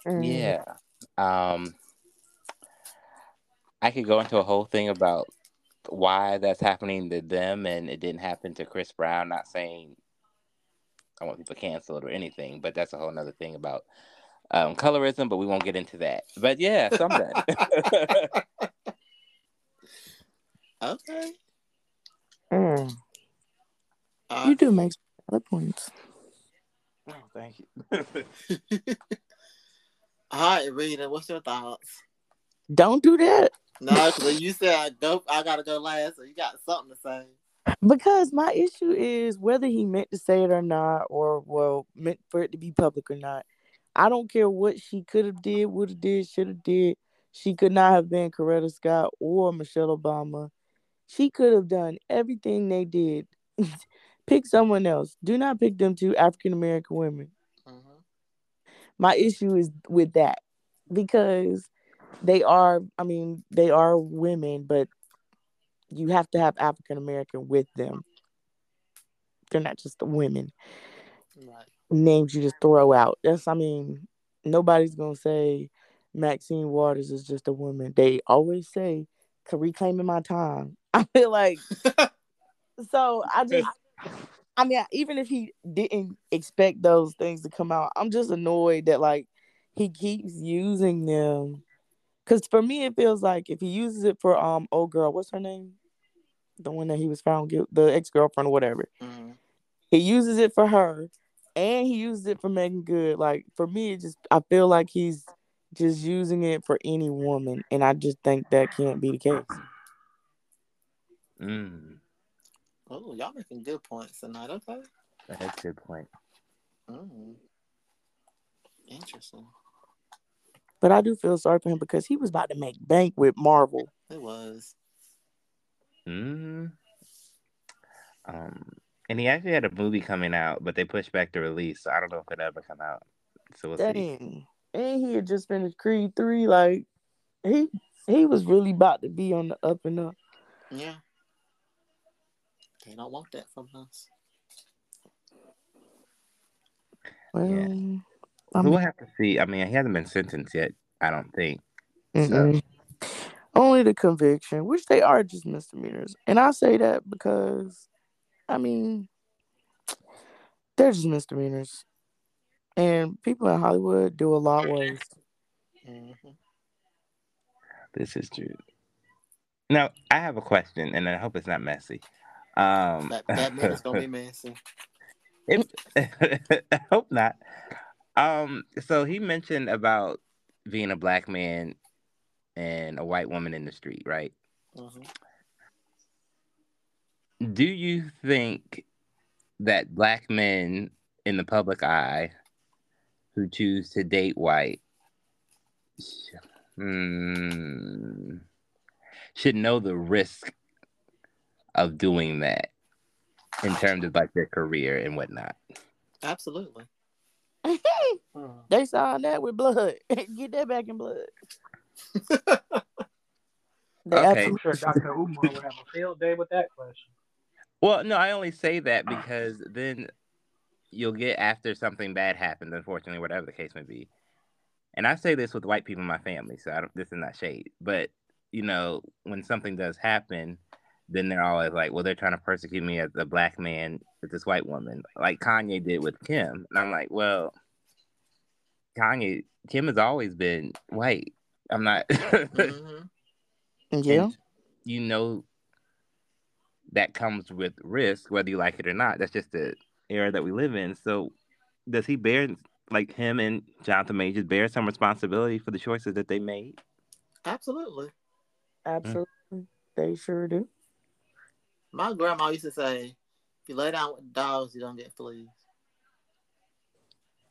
Mm. Yeah. Um, I could go into a whole thing about why that's happening to them and it didn't happen to Chris Brown. Not saying I want people canceled or anything, but that's a whole nother thing about um, colorism, but we won't get into that. But yeah, so (laughs) Okay. Mm. Uh, You do make other points. oh, thank you. (laughs) all right, Rita, what's your thoughts? Don't do that No, because you said I go, I gotta go last, so you got something to say. because my issue is whether he meant to say it or not, or well, meant for it to be public or not. I don't care what she could have did, would have did, should have did. She could not have been Coretta Scott or Michelle Obama. She could have done everything they did. (laughs) pick someone else. Do not pick them two African American women. Mhm. my issue is with that because they are i mean they are women but you have to have african american with them. They're not just the women. Right. names you just throw out. That's i mean nobody's gonna say maxine waters is just a woman. They always say reclaiming my time. (laughs) I feel like (laughs) so i just i mean even if he didn't expect those things to come out i'm just annoyed that like he keeps using them because for me it feels like if he uses it for um old girl what's her name the one that he was found guilty the ex-girlfriend or whatever Mhm. he uses it for her and he uses it for Meagan Good. Like for me, it just I feel like he's just using it for any woman, and I just think that can't be the case. Mm, Oh, y'all making good points tonight. Okay. that's a good point. Mm. Interesting. But I do feel sorry for him because he was about to make bank with Marvel. It was. Mm. Um, and he actually had a movie coming out, but they pushed back the release. So I don't know if it ever come out. So we'll see. And he had just finished Creed three. Like he he was really about to be on the up and up. Yeah. They don't want that from us. Well, Yeah. I we'll have to see. I mean, he hasn't been sentenced yet. I don't think. mm-mm. only the conviction, which they are just misdemeanors, and I say that because, I mean, they're just misdemeanors, and people in Hollywood do a lot worse. hmm This is true. Now, I have a question, and I hope it's not messy. Um, That that minute's gonna be (laughs) messy. if, (laughs) I hope not. Um, so he mentioned about being a black man and a white woman in the street, right? hmm Do you think that black men in the public eye who choose to date white hmm, should know the risk of doing that in terms of like their career and whatnot? Absolutely. (laughs) They signed that with blood. (laughs) Get that back in blood. (laughs) Okay. I'm sure Dr. Umar would have a field day with that question. Well, no, I only say that because then you'll get after something bad happens, unfortunately, whatever the case may be. And I say this with white people in my family, so I don't, this is not shade. But you know, when something does happen, then they're always like, "Well, they're trying to persecute me as a black man with this white woman," like Kanye did with Kim. And I'm like, "Well, Kanye, Kim has always been white. I'm not." (laughs) hmm yeah. And you know that comes with risk, whether you like it or not. That's just the era that we live in. So does he bear like him and Jonathan Majors bear some responsibility for the choices that they made? Absolutely. Absolutely. They sure do. My grandma used to say, if you lay down with dogs, you don't get fleas.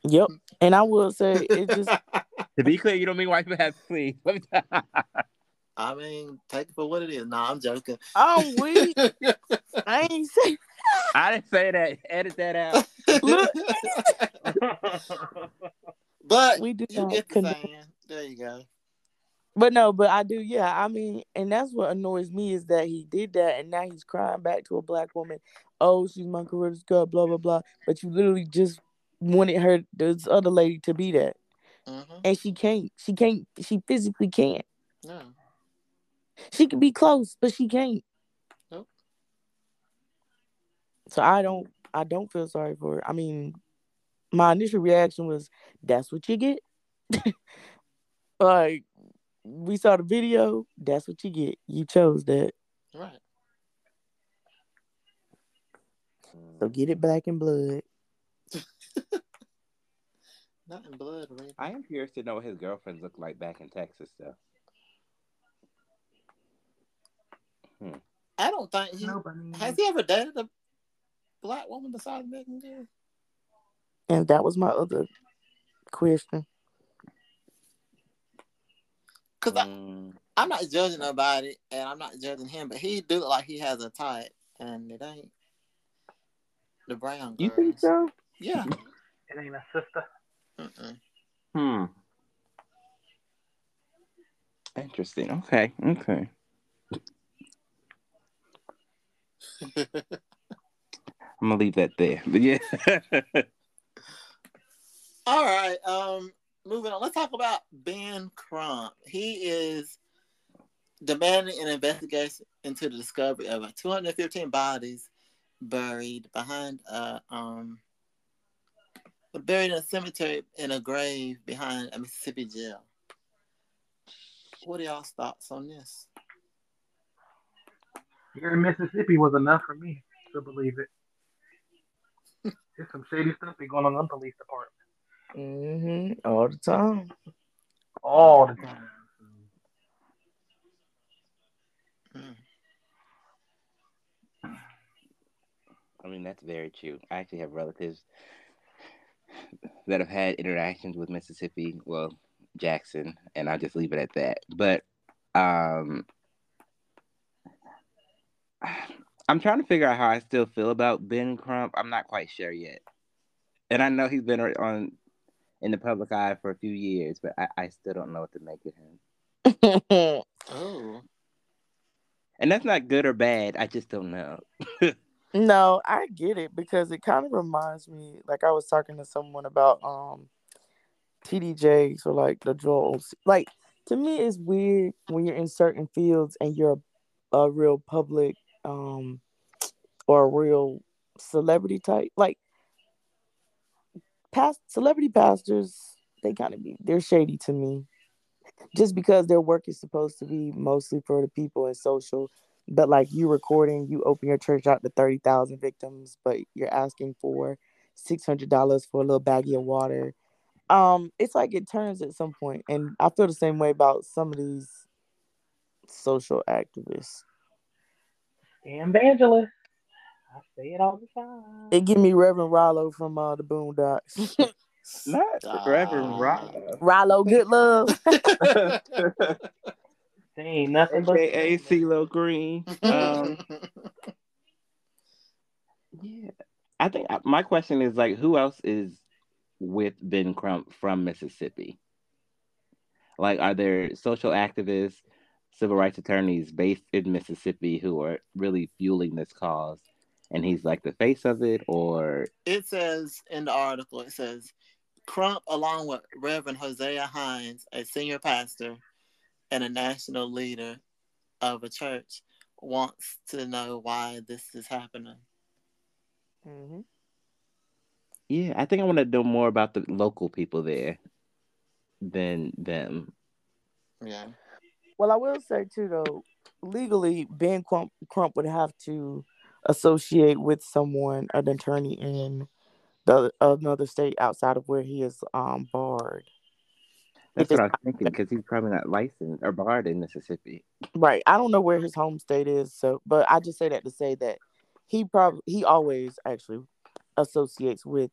Yep. And I will say it just (laughs) To be clear, you don't mean white people have fleas. Let me tell- I mean, take it for what it is. Nah, I'm joking. Oh, I'm weak. (laughs) I ain't say I didn't say that. Edit that out. Look. (laughs) but We do you get the condone- saying. There you go. But no, but I do, yeah. I mean, and that's what annoys me is that he did that, and now he's crying back to a black woman. Oh, she's my career's girl, blah blah blah. But you literally just wanted her, this other lady, to be that, hmm and she can't. She can't. She physically can't. No. She could be close, but she can't. Nope. So I don't. I don't feel sorry for her. I mean, my initial reaction was, "That's what you get." (laughs) like, we saw the video. That's what you get. You chose that. Right. So get it back in blood. (laughs) Not in blood, right? I am curious to know what his girlfriends look like back in Texas, though. Hmm. I don't think he Nobody. has he ever dated a black woman besides Meagan Good? And that was my other question. Because I, Mm, I'm not judging nobody, and I'm not judging him, but he do look like he has a type, and it ain't the brown girls. you think so? Yeah. It ain't a sister. Mm-mm. Hmm. Interesting. Okay. Okay. (laughs) I'm gonna leave that there. But (laughs) yeah. All right. Um, moving on. Let's talk about Ben Crump. He is demanding an investigation into the discovery of 215 bodies buried behind a um buried in a cemetery in a grave behind a Mississippi jail. What are y'all's thoughts on this? Here in Mississippi was enough for me to believe it. There's some shady stuff be going on in the police department Mm-hmm. All the time. all the time. Mm. I mean, that's very true. I actually have relatives that have had interactions with Mississippi, well, Jackson, and I'll just leave it at that. But um I'm trying to figure out how I still feel about Ben Crump. I'm not quite sure yet. And I know he's been on in the public eye for a few years, but I, I still don't know what to make of him. (laughs) Oh. And that's not good or bad. I just don't know. (laughs) no, I get it because it kind of reminds me, like I was talking to someone about um TDJ, so like the Joel. Like to me, it's weird when you're in certain fields and you're a, a real public um or a real celebrity type. Like past celebrity pastors, they kind of be they're shady to me. Just because their work is supposed to be mostly for the people and social, but like you recording, you open your church out to thirty thousand victims, but you're asking for six hundred dollars for a little baggie of water. Um, it's like it turns at some point, and I feel the same way about some of these social activists. And evangelist. I say it all the time. It give me Reverend Rollo from uh, the Boondocks. (laughs) Not Stop. (laughs) Reverend Rob. Rollo Goodlove. (laughs) They ain't nothing but AKA CeeLo Green. Um, yeah, I think I- my question is like, who else is with Ben Crump from Mississippi? Like, are there social activists, civil rights attorneys based in Mississippi who are really fueling this cause? And he's like the face of it, or it says in the article, it says Crump, along with Reverend Hosea Hines, a senior pastor and a national leader of a church, wants to know why this is happening. hmm yeah, I think I want to know more about the local people there than them. Yeah. Well, I will say too, though, legally, Ben Crump, Crump would have to associate with someone, an attorney in the another state outside of where he is um barred. That's If what I it's was thinking because he's probably not licensed or barred in Mississippi. Right. I don't know where his home state is, so but I just say that to say that he probably he always actually associates with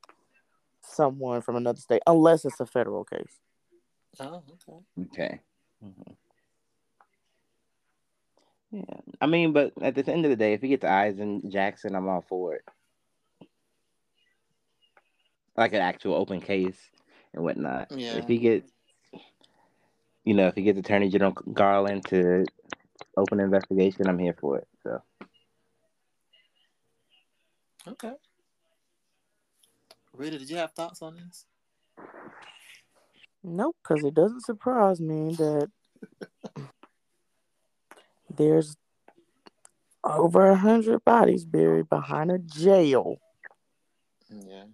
someone from another state unless it's a federal case. Oh, okay. Okay. Mhm. Yeah, I mean, but at the end of the day, if he gets eyes in Jackson, I'm all for it. Like an actual open case and whatnot. Yeah. If he gets, you know, if he gets Attorney General Garland to open an investigation, I'm here for it. So Okay. Rita, did you have thoughts on this? Nope, because it doesn't surprise me that (laughs) there's over a hundred bodies buried behind a jail Yeah.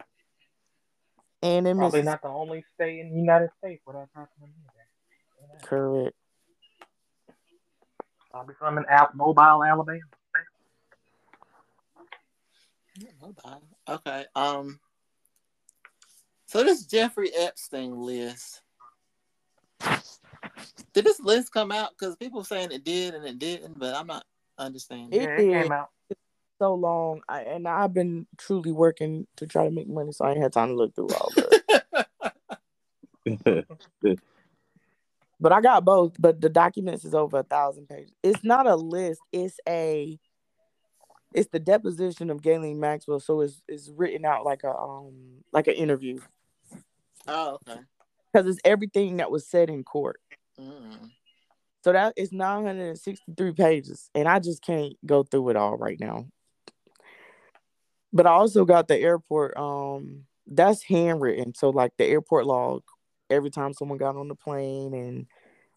and in Probably Mississippi. not the only state in the United States where that's happening. either. Correct. Probably some in Al- Mobile, Alabama. Nobody. Okay. Um. So this Jeffrey Epstein list. Did this list come out? Because people saying it did and it didn't, but I'm not understanding. It yeah, it came out. So long, I, and I've been truly working to try to make money, so I ain't had time to look through all of it. (laughs) (laughs) but I got both. But the documents is over a thousand pages. It's not a list. It's a. It's the deposition of Ghislaine Maxwell, so it's it's written out like a um like an interview oh, okay. because it's everything that was said in court. Mm. So that is 963 pages, and I just can't go through it all right now. But I also got the airport. Um, that's handwritten, so like the airport log, every time someone got on the plane and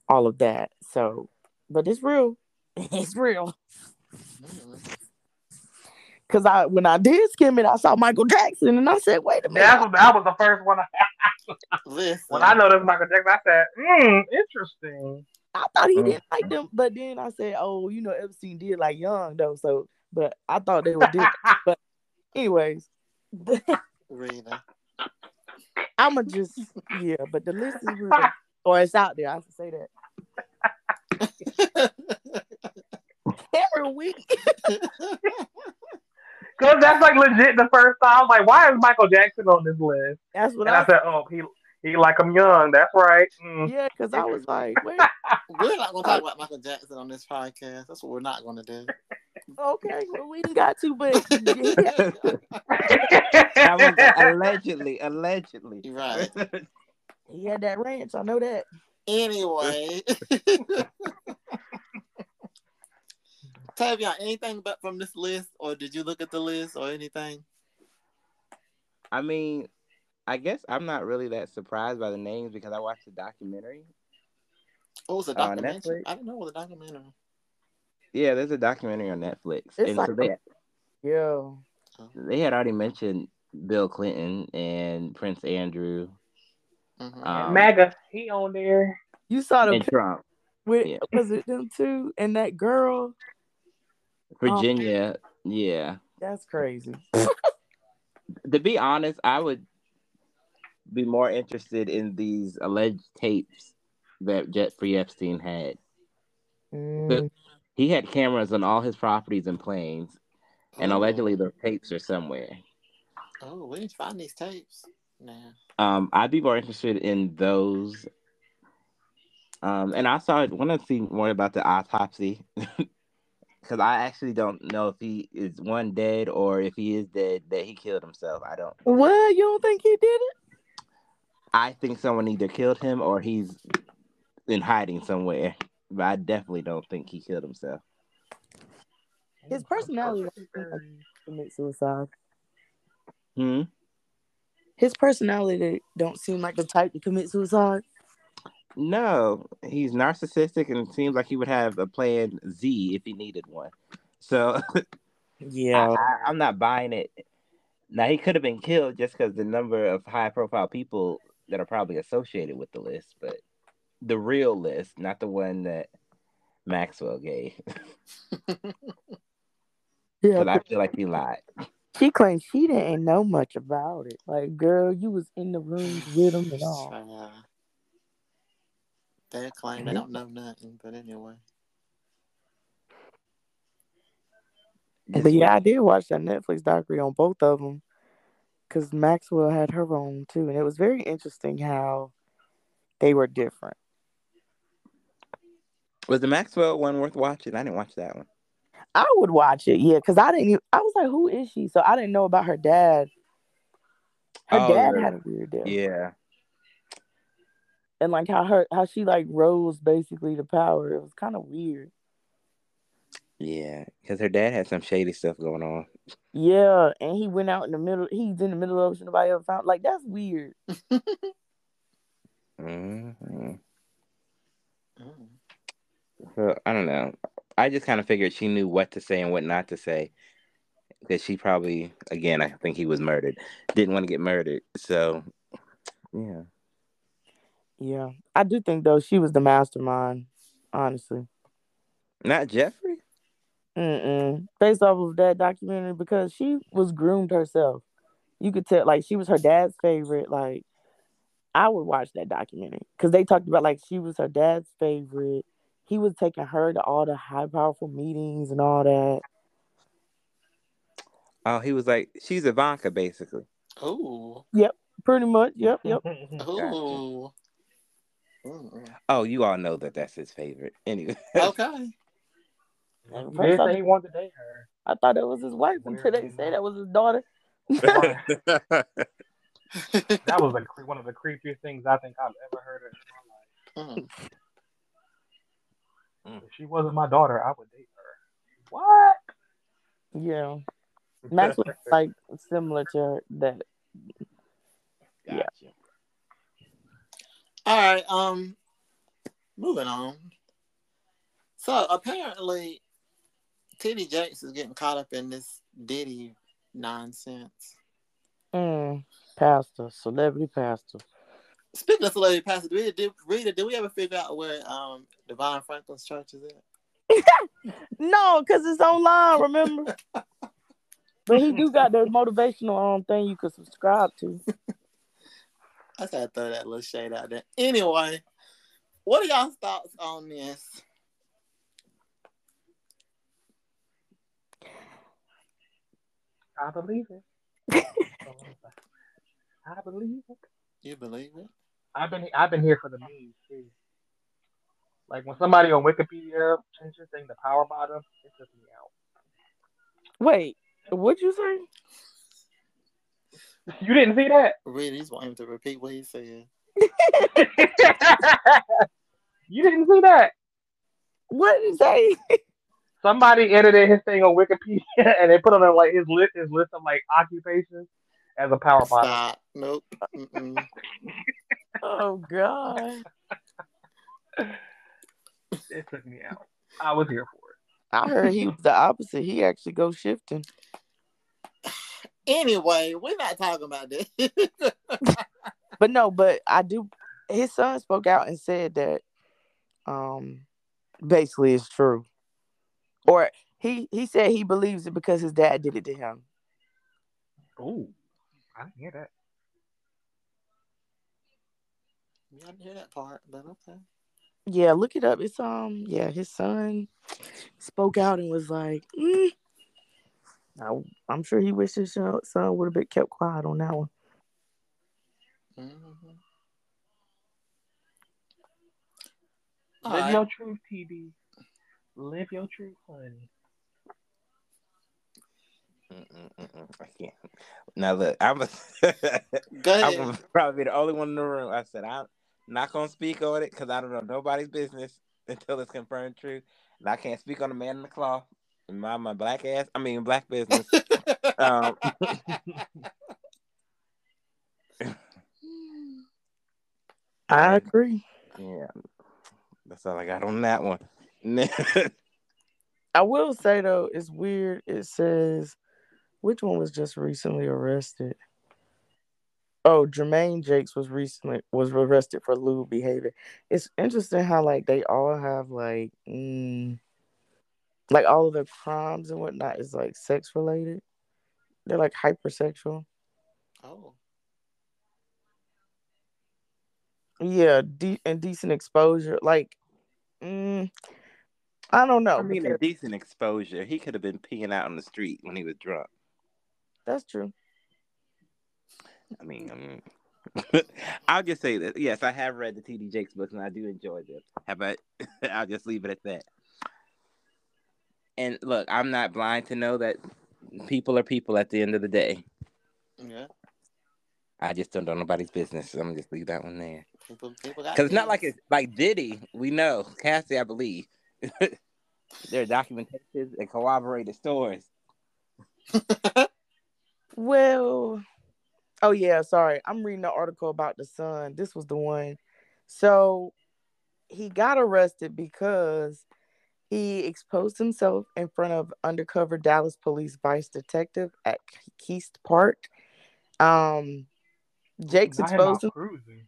all of that. So, but it's real. (laughs) It's real. Mm. Cause I when I did skim it, I saw Michael Jackson, and I said, "Wait a minute." That was, that was the first one. I, Listen. when I noticed Michael Jackson, I said, hmm, interesting. I thought he Mm. didn't like them, but then I said, "Oh, you know, Epstein did like Young though." So, but I thought they were different. (laughs) but anyways, (laughs) Rita. I'ma just yeah. But the list is real, or it's out there. I have to say that (laughs) every week. Because that's like legit the first time. I was like, why is Michael Jackson on this list? That's what And I I said, oh, he he like him young. That's right. Mm. yeah. Cause I was like, wait, (laughs) we're not going to talk about Michael Jackson on this podcast. That's what we're not going to do. okay, well we didn't got to, but yeah, (laughs) that (laughs) allegedly, allegedly. You're right. he had that ranch. I know that. Anyway. Tavion, anything but from this list, or did you look at the list or anything? I mean, I guess I'm not really that surprised by the names because I watched the documentary. Oh, it was a Uh, documentary. Netflix. I didn't know it was a documentary. Yeah, there's a documentary on Netflix, It's and like so they Yeah. they had already mentioned Bill Clinton and Prince Andrew Mhm. um, MAGA, he on there. You saw the and Trump, with yeah. was it them two and that girl? Virginia. Yeah, That's crazy. to be honest, I would be more interested in these alleged tapes that Jeffrey Epstein had. Mm, He had cameras on all his properties and planes, and Oh. allegedly the tapes are somewhere. Oh, we need to find these tapes. Nah. Um, I'd be more interested in those. Um, and I saw want to see more about the autopsy (laughs) because I actually don't know if he is one dead or if he is dead that he killed himself. I don't. What? You don't think he did it? I think someone either killed him or he's in hiding somewhere. But I definitely don't think he killed himself. His personality don't seem like he commit suicide. Hmm. His personality don't seem like the type to commit suicide. No, he's narcissistic and it seems like he would have a plan Z if he needed one. So (laughs) Yeah. I, am not buying it. Now he could have been killed just because the number of high profile people that are probably associated with the list, but the real list, not the one that Maxwell gave. (laughs) Yeah. Because I feel like he lied. She claims she didn't know much about it. Like, girl, you was in the rooms with him and all. They claim they don't know nothing, but anyway. But yeah, I did watch that Netflix documentary on both of them because Maxwell had her own too, and it was very interesting how they were different. Was the Maxwell one worth watching? I didn't watch that one. I would watch it, yeah, because I didn't. Even, I was like, "Who is she?" So I didn't know about her dad. Her Oh, dad had a weird deal, Yeah. And like how her how she like rose basically to power. It was kind of weird. Yeah. Because her dad had some shady stuff going on. Yeah, and he went out in the middle. He's in the middle of the ocean. Nobody ever found. Like that's weird. (laughs) hmm Mm. So I don't know. I just kind of figured she knew what to say and what not to say. Because she probably, again, I think he was murdered. Didn't want to get murdered. So, yeah. Yeah, I do think though she was the mastermind. Honestly, Not Jeffrey? Mm-mm. based off of that documentary because she was groomed herself. You could tell, like she was her dad's favorite. Like I would watch that documentary because they talked about like she was her dad's favorite. He was taking her to all the high powerful meetings and all that. Oh, he was like, she's Ivanka, basically. Ooh. Yep. Pretty much. Yep. Yep. (laughs) Ooh. Mm. Oh, you all know that that's his favorite. Anyway. Okay. (laughs) At He first, did I, say he wanted to date her. I thought it was his wife until they said that was his daughter. (laughs) That was like one of the creepiest things I think I've ever heard in my life. Mm. If she wasn't my daughter, I would date her. What? Yeah. Max was (laughs) like similar to her, that. Yeah. All right. Um, moving on. So apparently, TD Jakes is getting caught up in this Diddy nonsense. Mm, pastor, celebrity pastor. Speaking of celebrity pastors, did, did, Rita, did we ever figure out where um DeVon Franklin's church is at? (laughs) No, because it's online, remember? (laughs) but he do got the motivational um thing you could subscribe to. (laughs) I just had to throw that little shade out there. Anyway, what are y'all thoughts on this? I believe it. (laughs) I believe it. You believe it? I've been I've been here for the memes too. Like when somebody on Wikipedia changes thing to power bottom, it took me out. Wait, what'd you say? You didn't see that? Rita, you just want him to repeat what he said. (laughs) you didn't see that? What did he say? Somebody edited his thing on Wikipedia (laughs) and they put on like his list his list of like occupations as a power bottom. Nope. (laughs) Oh God. It took me out. I was here for it. I heard he was the opposite. He actually goes shifting. Anyway, we're not talking about this. (laughs) But no, but I do his son spoke out and said that um basically it's true. Or he he said he believes it because his dad did it to him. Ooh. I didn't hear that. I didn't hear that part, but okay. Yeah, look it up. It's um yeah, his son spoke out and was like, mm. I, I'm sure he wishes his son son would have been kept quiet on that one. Mhm. Live Alright. your truth, TD. Live your truth, honey. Mm-mm-mm-mm. I can't. Now look, I'm a, (laughs) Go I'm gonna probably be the only one in the room. I said I'm not gonna speak on it because I don't know nobody's business (laughs) until it's confirmed true, and I can't speak on the man in the cloth. My my black ass. I mean black business. um, (laughs) I agree. yeah, that's all I got on that one. (laughs) I will say though, it's weird. It says which one was just recently arrested? Oh, Jermaine Jakes was recently was arrested for lewd behavior. It's interesting how like they all have like mm, like all of their crimes and whatnot is like sex related. They're like hypersexual. oh. Yeah, de- decent exposure. Like, mm, I don't know. I mean, a because- decent exposure. He could have been peeing out on the street when he was drunk. that's true. I mean, I mean (laughs) I'll just say that yes, I have read the TD Jakes books and I do enjoy them. Have I? (laughs) I'll just leave it at that. And look, I'm not blind to know that people are people at the end of the day. Yeah. I just don't know nobody's business. So I'm gonna just leave that one there. People, people Because it's not like it's like Diddy. We know Cassie, I believe. (laughs) there are documentations and corroborated stories. (laughs) Well, oh yeah, sorry. I'm reading the article about the son. This was the one. So he got arrested because he exposed himself in front of undercover Dallas police vice detective at Kiest Park. Um, Jake's Not exposed him. cruising.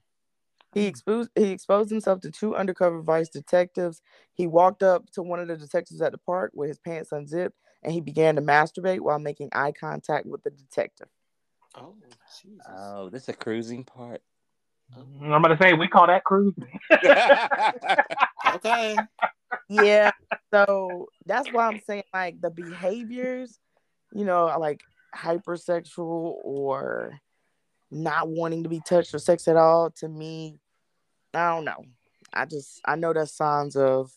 He exposed he exposed himself to two undercover vice detectives. He walked up to one of the detectives at the park with his pants unzipped and he began to masturbate while making eye contact with the detective. Oh, Jesus. Oh, this is a cruising part. I'm gonna say we call that cruising. (laughs) okay. Yeah. So that's why I'm saying like the behaviors, you know, like hypersexual or not wanting to be touched or sex at all, to me, I don't know. I just I know that's signs of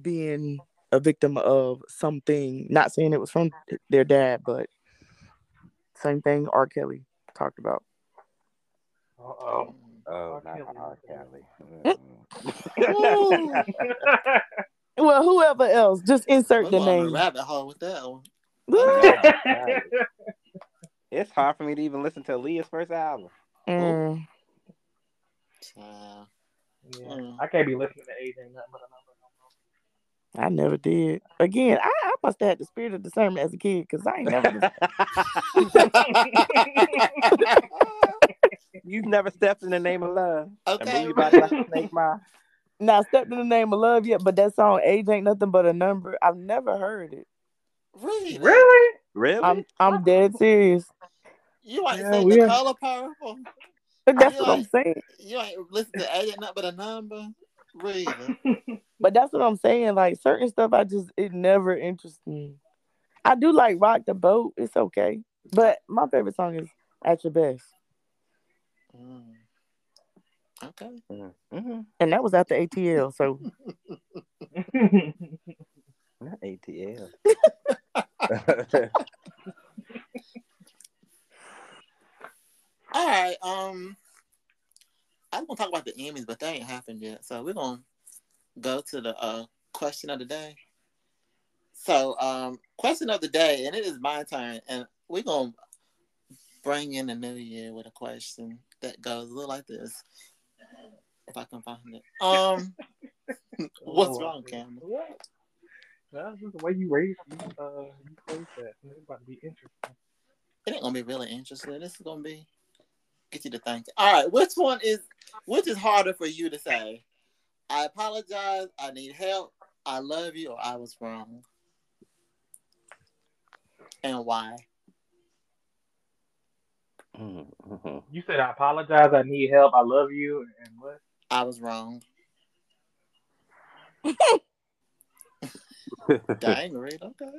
being a victim of something. Not saying it was from their dad, but same thing R. Kelly talked about. Uh-oh. Oh, R. not Kelly. R. Kelly. Mm. (laughs) Well, whoever else, just insert We're the on a name. rabbit hole with that one. it's hard for me to even listen to Aaliyah's first album. Mm. Child. Yeah, Mm. I can't be listening to anything nothing but a number. no more. I never did. Again, I, I must have had the spirit of discernment as a kid because I ain't never. (laughs) (laughs) You've never stepped in the name of love. Okay. believe I to snake my Now stepped in the name of love yet, but that song "Age Ain't Nothing But a Number." I've never heard it. Really? Really? Really? I'm I'm dead serious. You ain't Yeah, seen we the are- color purple? But that's Yeah. what I'm saying. You ain't listen to A ain't nothing but a number? Really? (laughs) But that's what I'm saying. Like certain stuff, I just it never interests me. I do like "Rock the Boat." It's okay, but my favorite song is "At Your Best," Mm. Okay. mm-hmm. and that was after ATL. So Not ATL. (laughs) All right. Um, I was gonna talk about the Emmys, but they ain't happened yet. So we're gonna go to the uh question of the day. So, um, question of the day, and it is my turn, and we're gonna bring in the new year with a question that goes a little like this. If I can find it. Um, (laughs) what's Oh, wrong. Cameron? What? That's just the way you raise you, uh, you raise that. It's about to be interesting. It ain't gonna be really interesting. This is gonna be get you to think. All right, which one is which is harder for you to say? I apologize. I need help. I love you, or I was wrong, and why? Mhm. You said I apologize. I need help. I love you. And what? I was wrong. (laughs) Dang, Reed. Okay.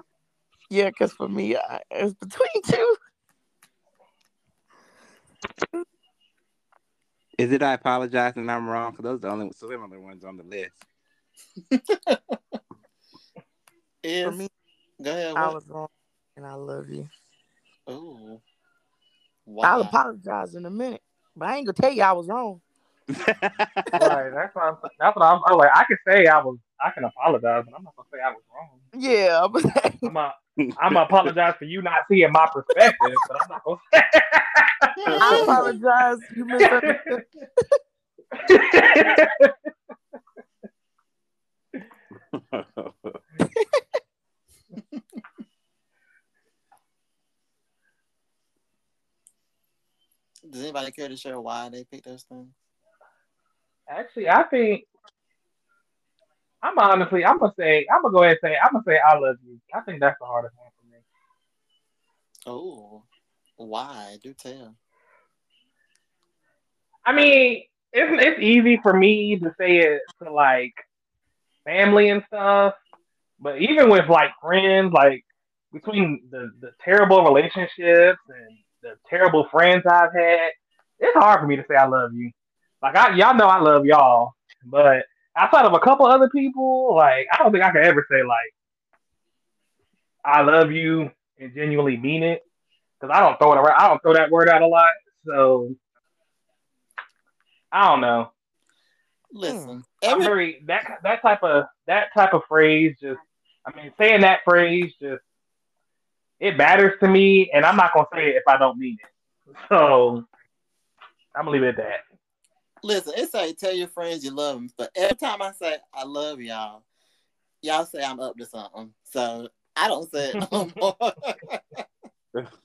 yeah, because for me, I, it's between two. Is it I apologize and I'm wrong? Because those are the only similar ones on the list. (laughs) For me, go ahead. I What? was wrong, and I love you. Ooh. I'll apologize in a minute, but I ain't gonna tell you I was wrong. (laughs) Right. That's what I'm. That's what I'm. I'm like. I can say I was. I can apologize, but I'm not gonna say I was wrong. Yeah, (laughs) but I'm a. I'm gonna apologize for you not seeing my perspective, but I'm not gonna. (laughs) I apologize. You misunderstood. Does anybody care to share why they picked those things? Actually, I think I'm honestly. I'm gonna say. I'm gonna go ahead and say. I'm gonna say I love you. I think that's the hardest one for me. Oh, why? Do tell. I mean, it's it's easy for me to say it to like family and stuff, but even with like friends, like between the the terrible relationships and the terrible friends I've had, it's hard for me to say I love you. Like I, y'all know I love y'all, but outside of a couple other people, like I don't think I could ever say like I love you and genuinely mean it because I don't throw it around. I don't throw that word out a lot, so I don't know. Listen, mm, I'm every very that that type of that type of phrase just. I mean, saying that phrase just it matters to me, and I'm not gonna say it if I don't mean it. So I'm gonna leave it at that. listen, it's like tell your friends you love them, but every time I say I love y'all, y'all say I'm up to something. So I don't say it no (laughs) more. (laughs)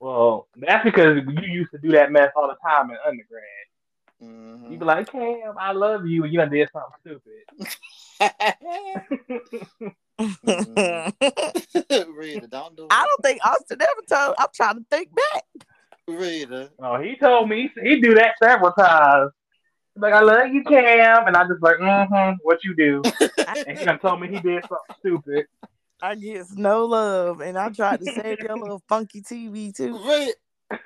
Well, that's because you used to do that mess all the time in undergrad. Mhm. You be like, Cam, I love you, and you done did something stupid. (laughs) (laughs) Rita, don't do it. I don't think Austin ever told. I'm trying to think back. Rita. Oh, he told me he do that several times. Like I love you, Cam, and I just like, mm-hmm, what you do? (laughs) And he done told me he did something stupid. I get no love, and I tried to save your little funky TV too. Rita, (laughs)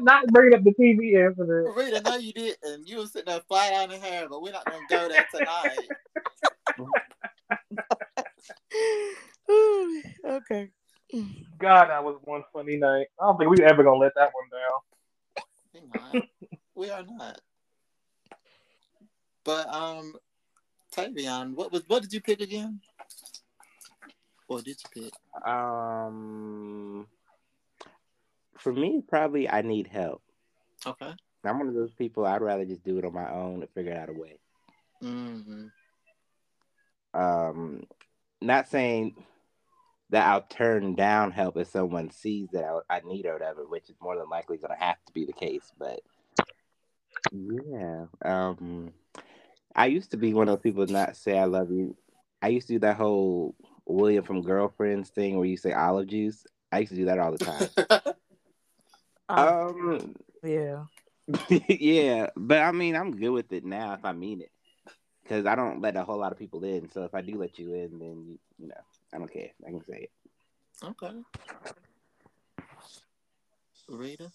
Not bringing up the TV incident. Rita, no, you did, and you were sitting there flat on the hair, but we're not gonna go there tonight. (sighs) okay. God, that was one funny night. I don't think we're ever gonna let that one down. We're not. we are not. But um, Tavion, what was what did you pick again? What did you pick? Um, for me, probably I need help. Okay. I'm one of those people. I'd rather just do it on my own and figure out a way. Mm-hmm. Um, not saying that I'll turn down help if someone sees that I, I need or whatever, which is more than likely going to have to be the case. But yeah, um, I used to be one of those people not say I love you. I used to do that whole William from Girlfriends thing where you say olive juice. I used to do that all the time. (laughs) um, yeah. (laughs) yeah, but I mean, I'm good with it now if I mean it, because I don't let a whole lot of people in. So if I do let you in, then you, you know, I don't care. I can say it. okay. Rita.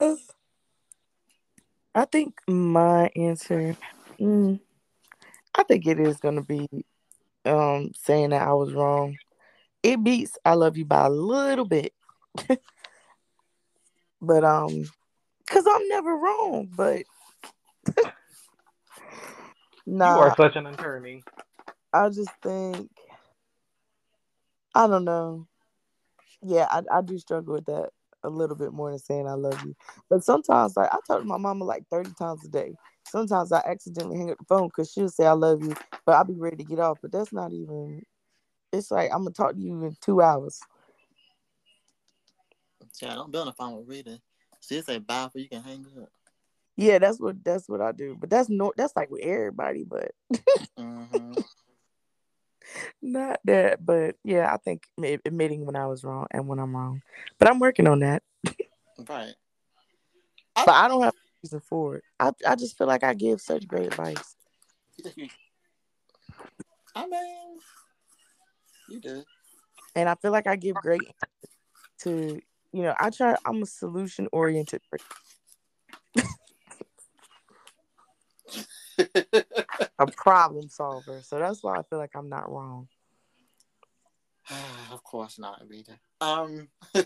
(sighs) I think my answer, mm, I think it is gonna be um saying that I was wrong. It beats I love you by a little bit. (laughs) but um cuz I'm never wrong, but (laughs) You nah, are such an attorney. I just think I don't know. Yeah, I, I do struggle with that a little bit more than saying I love you. But sometimes, like I talk to my mama like thirty times a day. Sometimes I accidentally hang up the phone because she'll say I love you, but I'll be ready to get off. But that's not even. It's like I'm gonna talk to you in two hours. Yeah, don't be on the phone with Rita. She'll say bye before you can hang up. Yeah, that's what that's what I do. But that's no, that's like with everybody, but (laughs) Mm-hmm. not that. But yeah, I think admitting when I was wrong and when I'm wrong. But I'm working on that. Right. (laughs) But I don't have a reason for it. I I just feel like I give such great advice. You think you- I mean, you did. and I feel like I give great to you know I try I'm a solution oriented (laughs) a problem solver so that's why I feel like I'm not wrong. (sighs) of course not, Rita. Um. (laughs)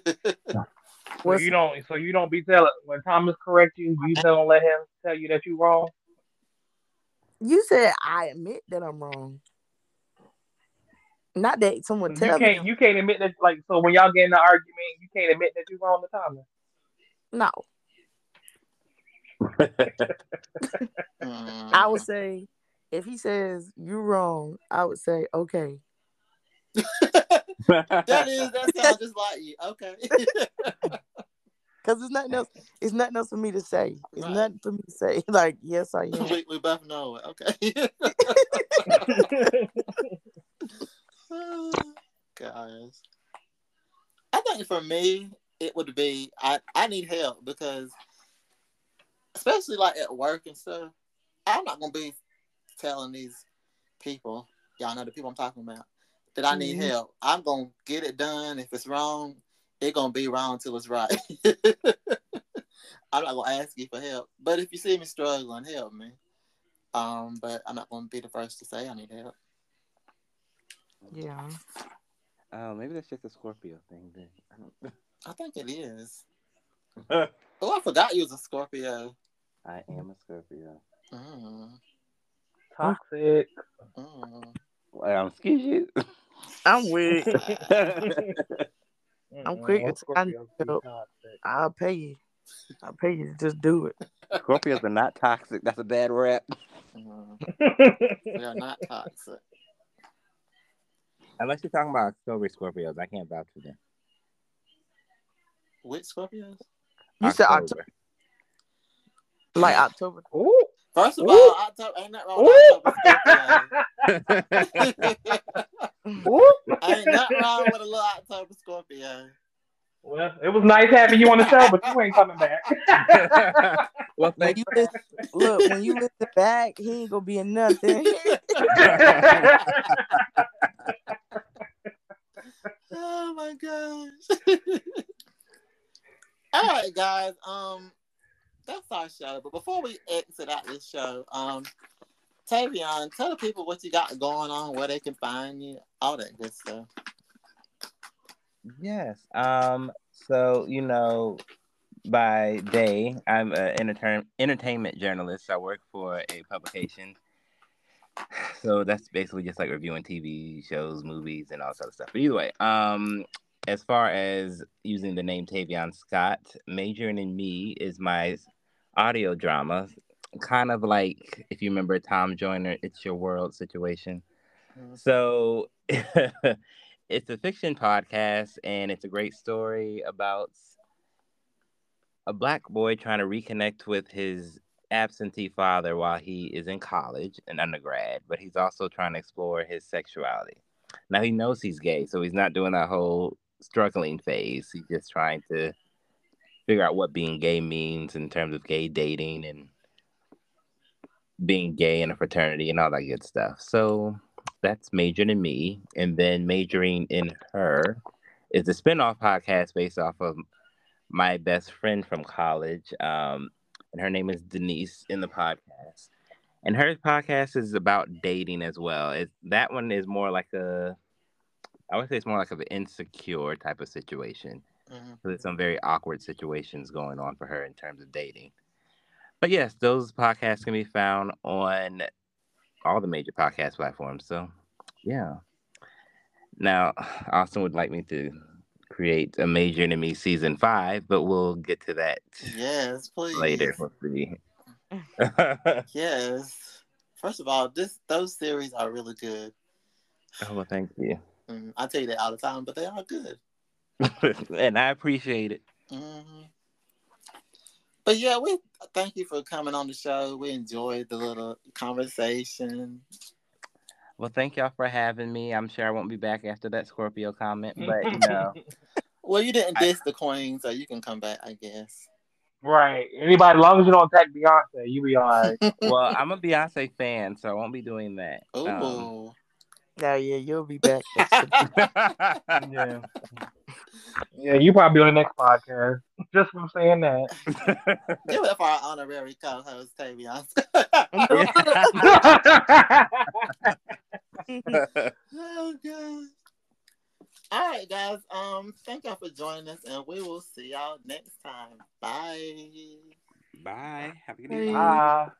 So you don't. So you don't be telling when Thomas correct you. You don't let him tell you that you're wrong. You said I admit that I'm wrong. Not that someone tells You tell can't. me. You can't admit that. Like so, when y'all get in the argument, you can't admit that you're wrong to time. No, (laughs) I would say if he says you're wrong, I would say okay. (laughs) that is that sounds just like you. Okay. (laughs) Cause it's nothing else. It's nothing else for me to say. It's Right. nothing for me to say. Like yes, I am. we, we both know it. Okay. (laughs) Guys, I think for me it would be I I need help because, especially like at work and stuff, I'm not gonna be telling these people, y'all know the people I'm talking about, that I need Mhm. help. I'm gonna get it done. If it's wrong, It gonna be wrong till it's right. (laughs) I'm not gonna ask you for help, but if you see me struggling, help me. Um, but I'm not gonna be the first to say I need help. Yeah. Oh, maybe that's just a Scorpio thing then. I don't (laughs) I think it is. (laughs) Oh, I forgot you was a Scorpio. I am a Scorpio. Mm, Toxic. mm. Well, excuse you. I'm (laughs) with I'm quick I Scorpios be know. toxic. I'll pay you. I'll pay you to just do it. Scorpios are not toxic. That's a bad rap. Mm. We are not toxic. Unless you're talking about October Scorpios, I can't vouch for them. Which Scorpios? You said October, like October. Ooh. First of Ooh. all, October ain't nothing wrong Ooh. with October Scorpio. (laughs) Ooh. (laughs) ain't nothing wrong with a little October Scorpio. Well, it was nice having you on the show, but you ain't coming back. (laughs) well, thank you listen, look, when you listen back, he ain't gonna be in nothing. Oh my gosh. (laughs) All right, guys. Um, that's our show. But before we exit out this show, um, Tavion, tell the people what you got going on, where they can find you, all that good stuff. Yes. Um. So you know, by day, I'm an enter- entertainment journalist. I work for a publication. So that's basically just like reviewing TV shows, movies, and all sort of stuff. But either way, um, as far as using the name Tavion Scott, Majoring in Me is my audio drama, kind of like if you remember Tom Joyner, It's Your World situation. Mhm. So (laughs) it's a fiction podcast, and it's a great story about a black boy trying to reconnect with his absentee father while he is in college and undergrad, but he's also trying to explore his sexuality. Now he knows he's gay, so he's not doing that whole struggling phase. He's just trying to figure out what being gay means in terms of gay dating and being gay in a fraternity and all that good stuff. So that's majoring in me, and then majoring in her is a spinoff podcast based off of my best friend from college, um, and her name is Denise in the podcast. And her podcast is about dating as well. It, that one is more like a, I would say it's more like an insecure type of situation. Mhm. So there's some very awkward situations going on for her in terms of dating. But yes, those podcasts can be found on all the major podcast platforms. So yeah. Now, (sighs) Austin would like me to create a major enemy season five, but we'll get to that Yes, please. later. (laughs) Yes. First of all, this those series are really good. oh, well, thank you. Mm, I tell you that all the time, but they are good. (laughs) and I appreciate it. hmm But yeah, we thank you for coming on the show. We enjoyed the little conversation. Well, thank y'all for having me. I'm sure I won't be back after that Scorpio comment, but you know, (laughs) Well, you didn't I- diss the queen, so you can come back, I guess. right. Anybody, as long as you don't attack Beyonce, you be all right. (laughs) well, I'm a Beyonce fan, so I won't be doing that. Ooh. Um, Yeah, yeah, you'll be back. (laughs) yeah. Yeah, you probably on the next podcast. Just from saying that. (laughs) Give it for our honorary co-host, Tavion. oh gosh. All right, guys. Um, thank y'all for joining us, and we will see y'all next time. Bye. Bye. Have a good Hey. evening. Ah.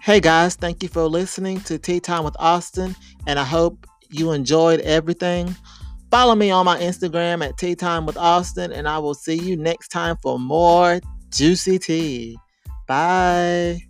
Hey guys, thank you for listening to Tea Time with Austin, and I hope you enjoyed everything. Follow me on my Instagram at Tea Time with Austin, and I will see you next time for more juicy tea. Bye.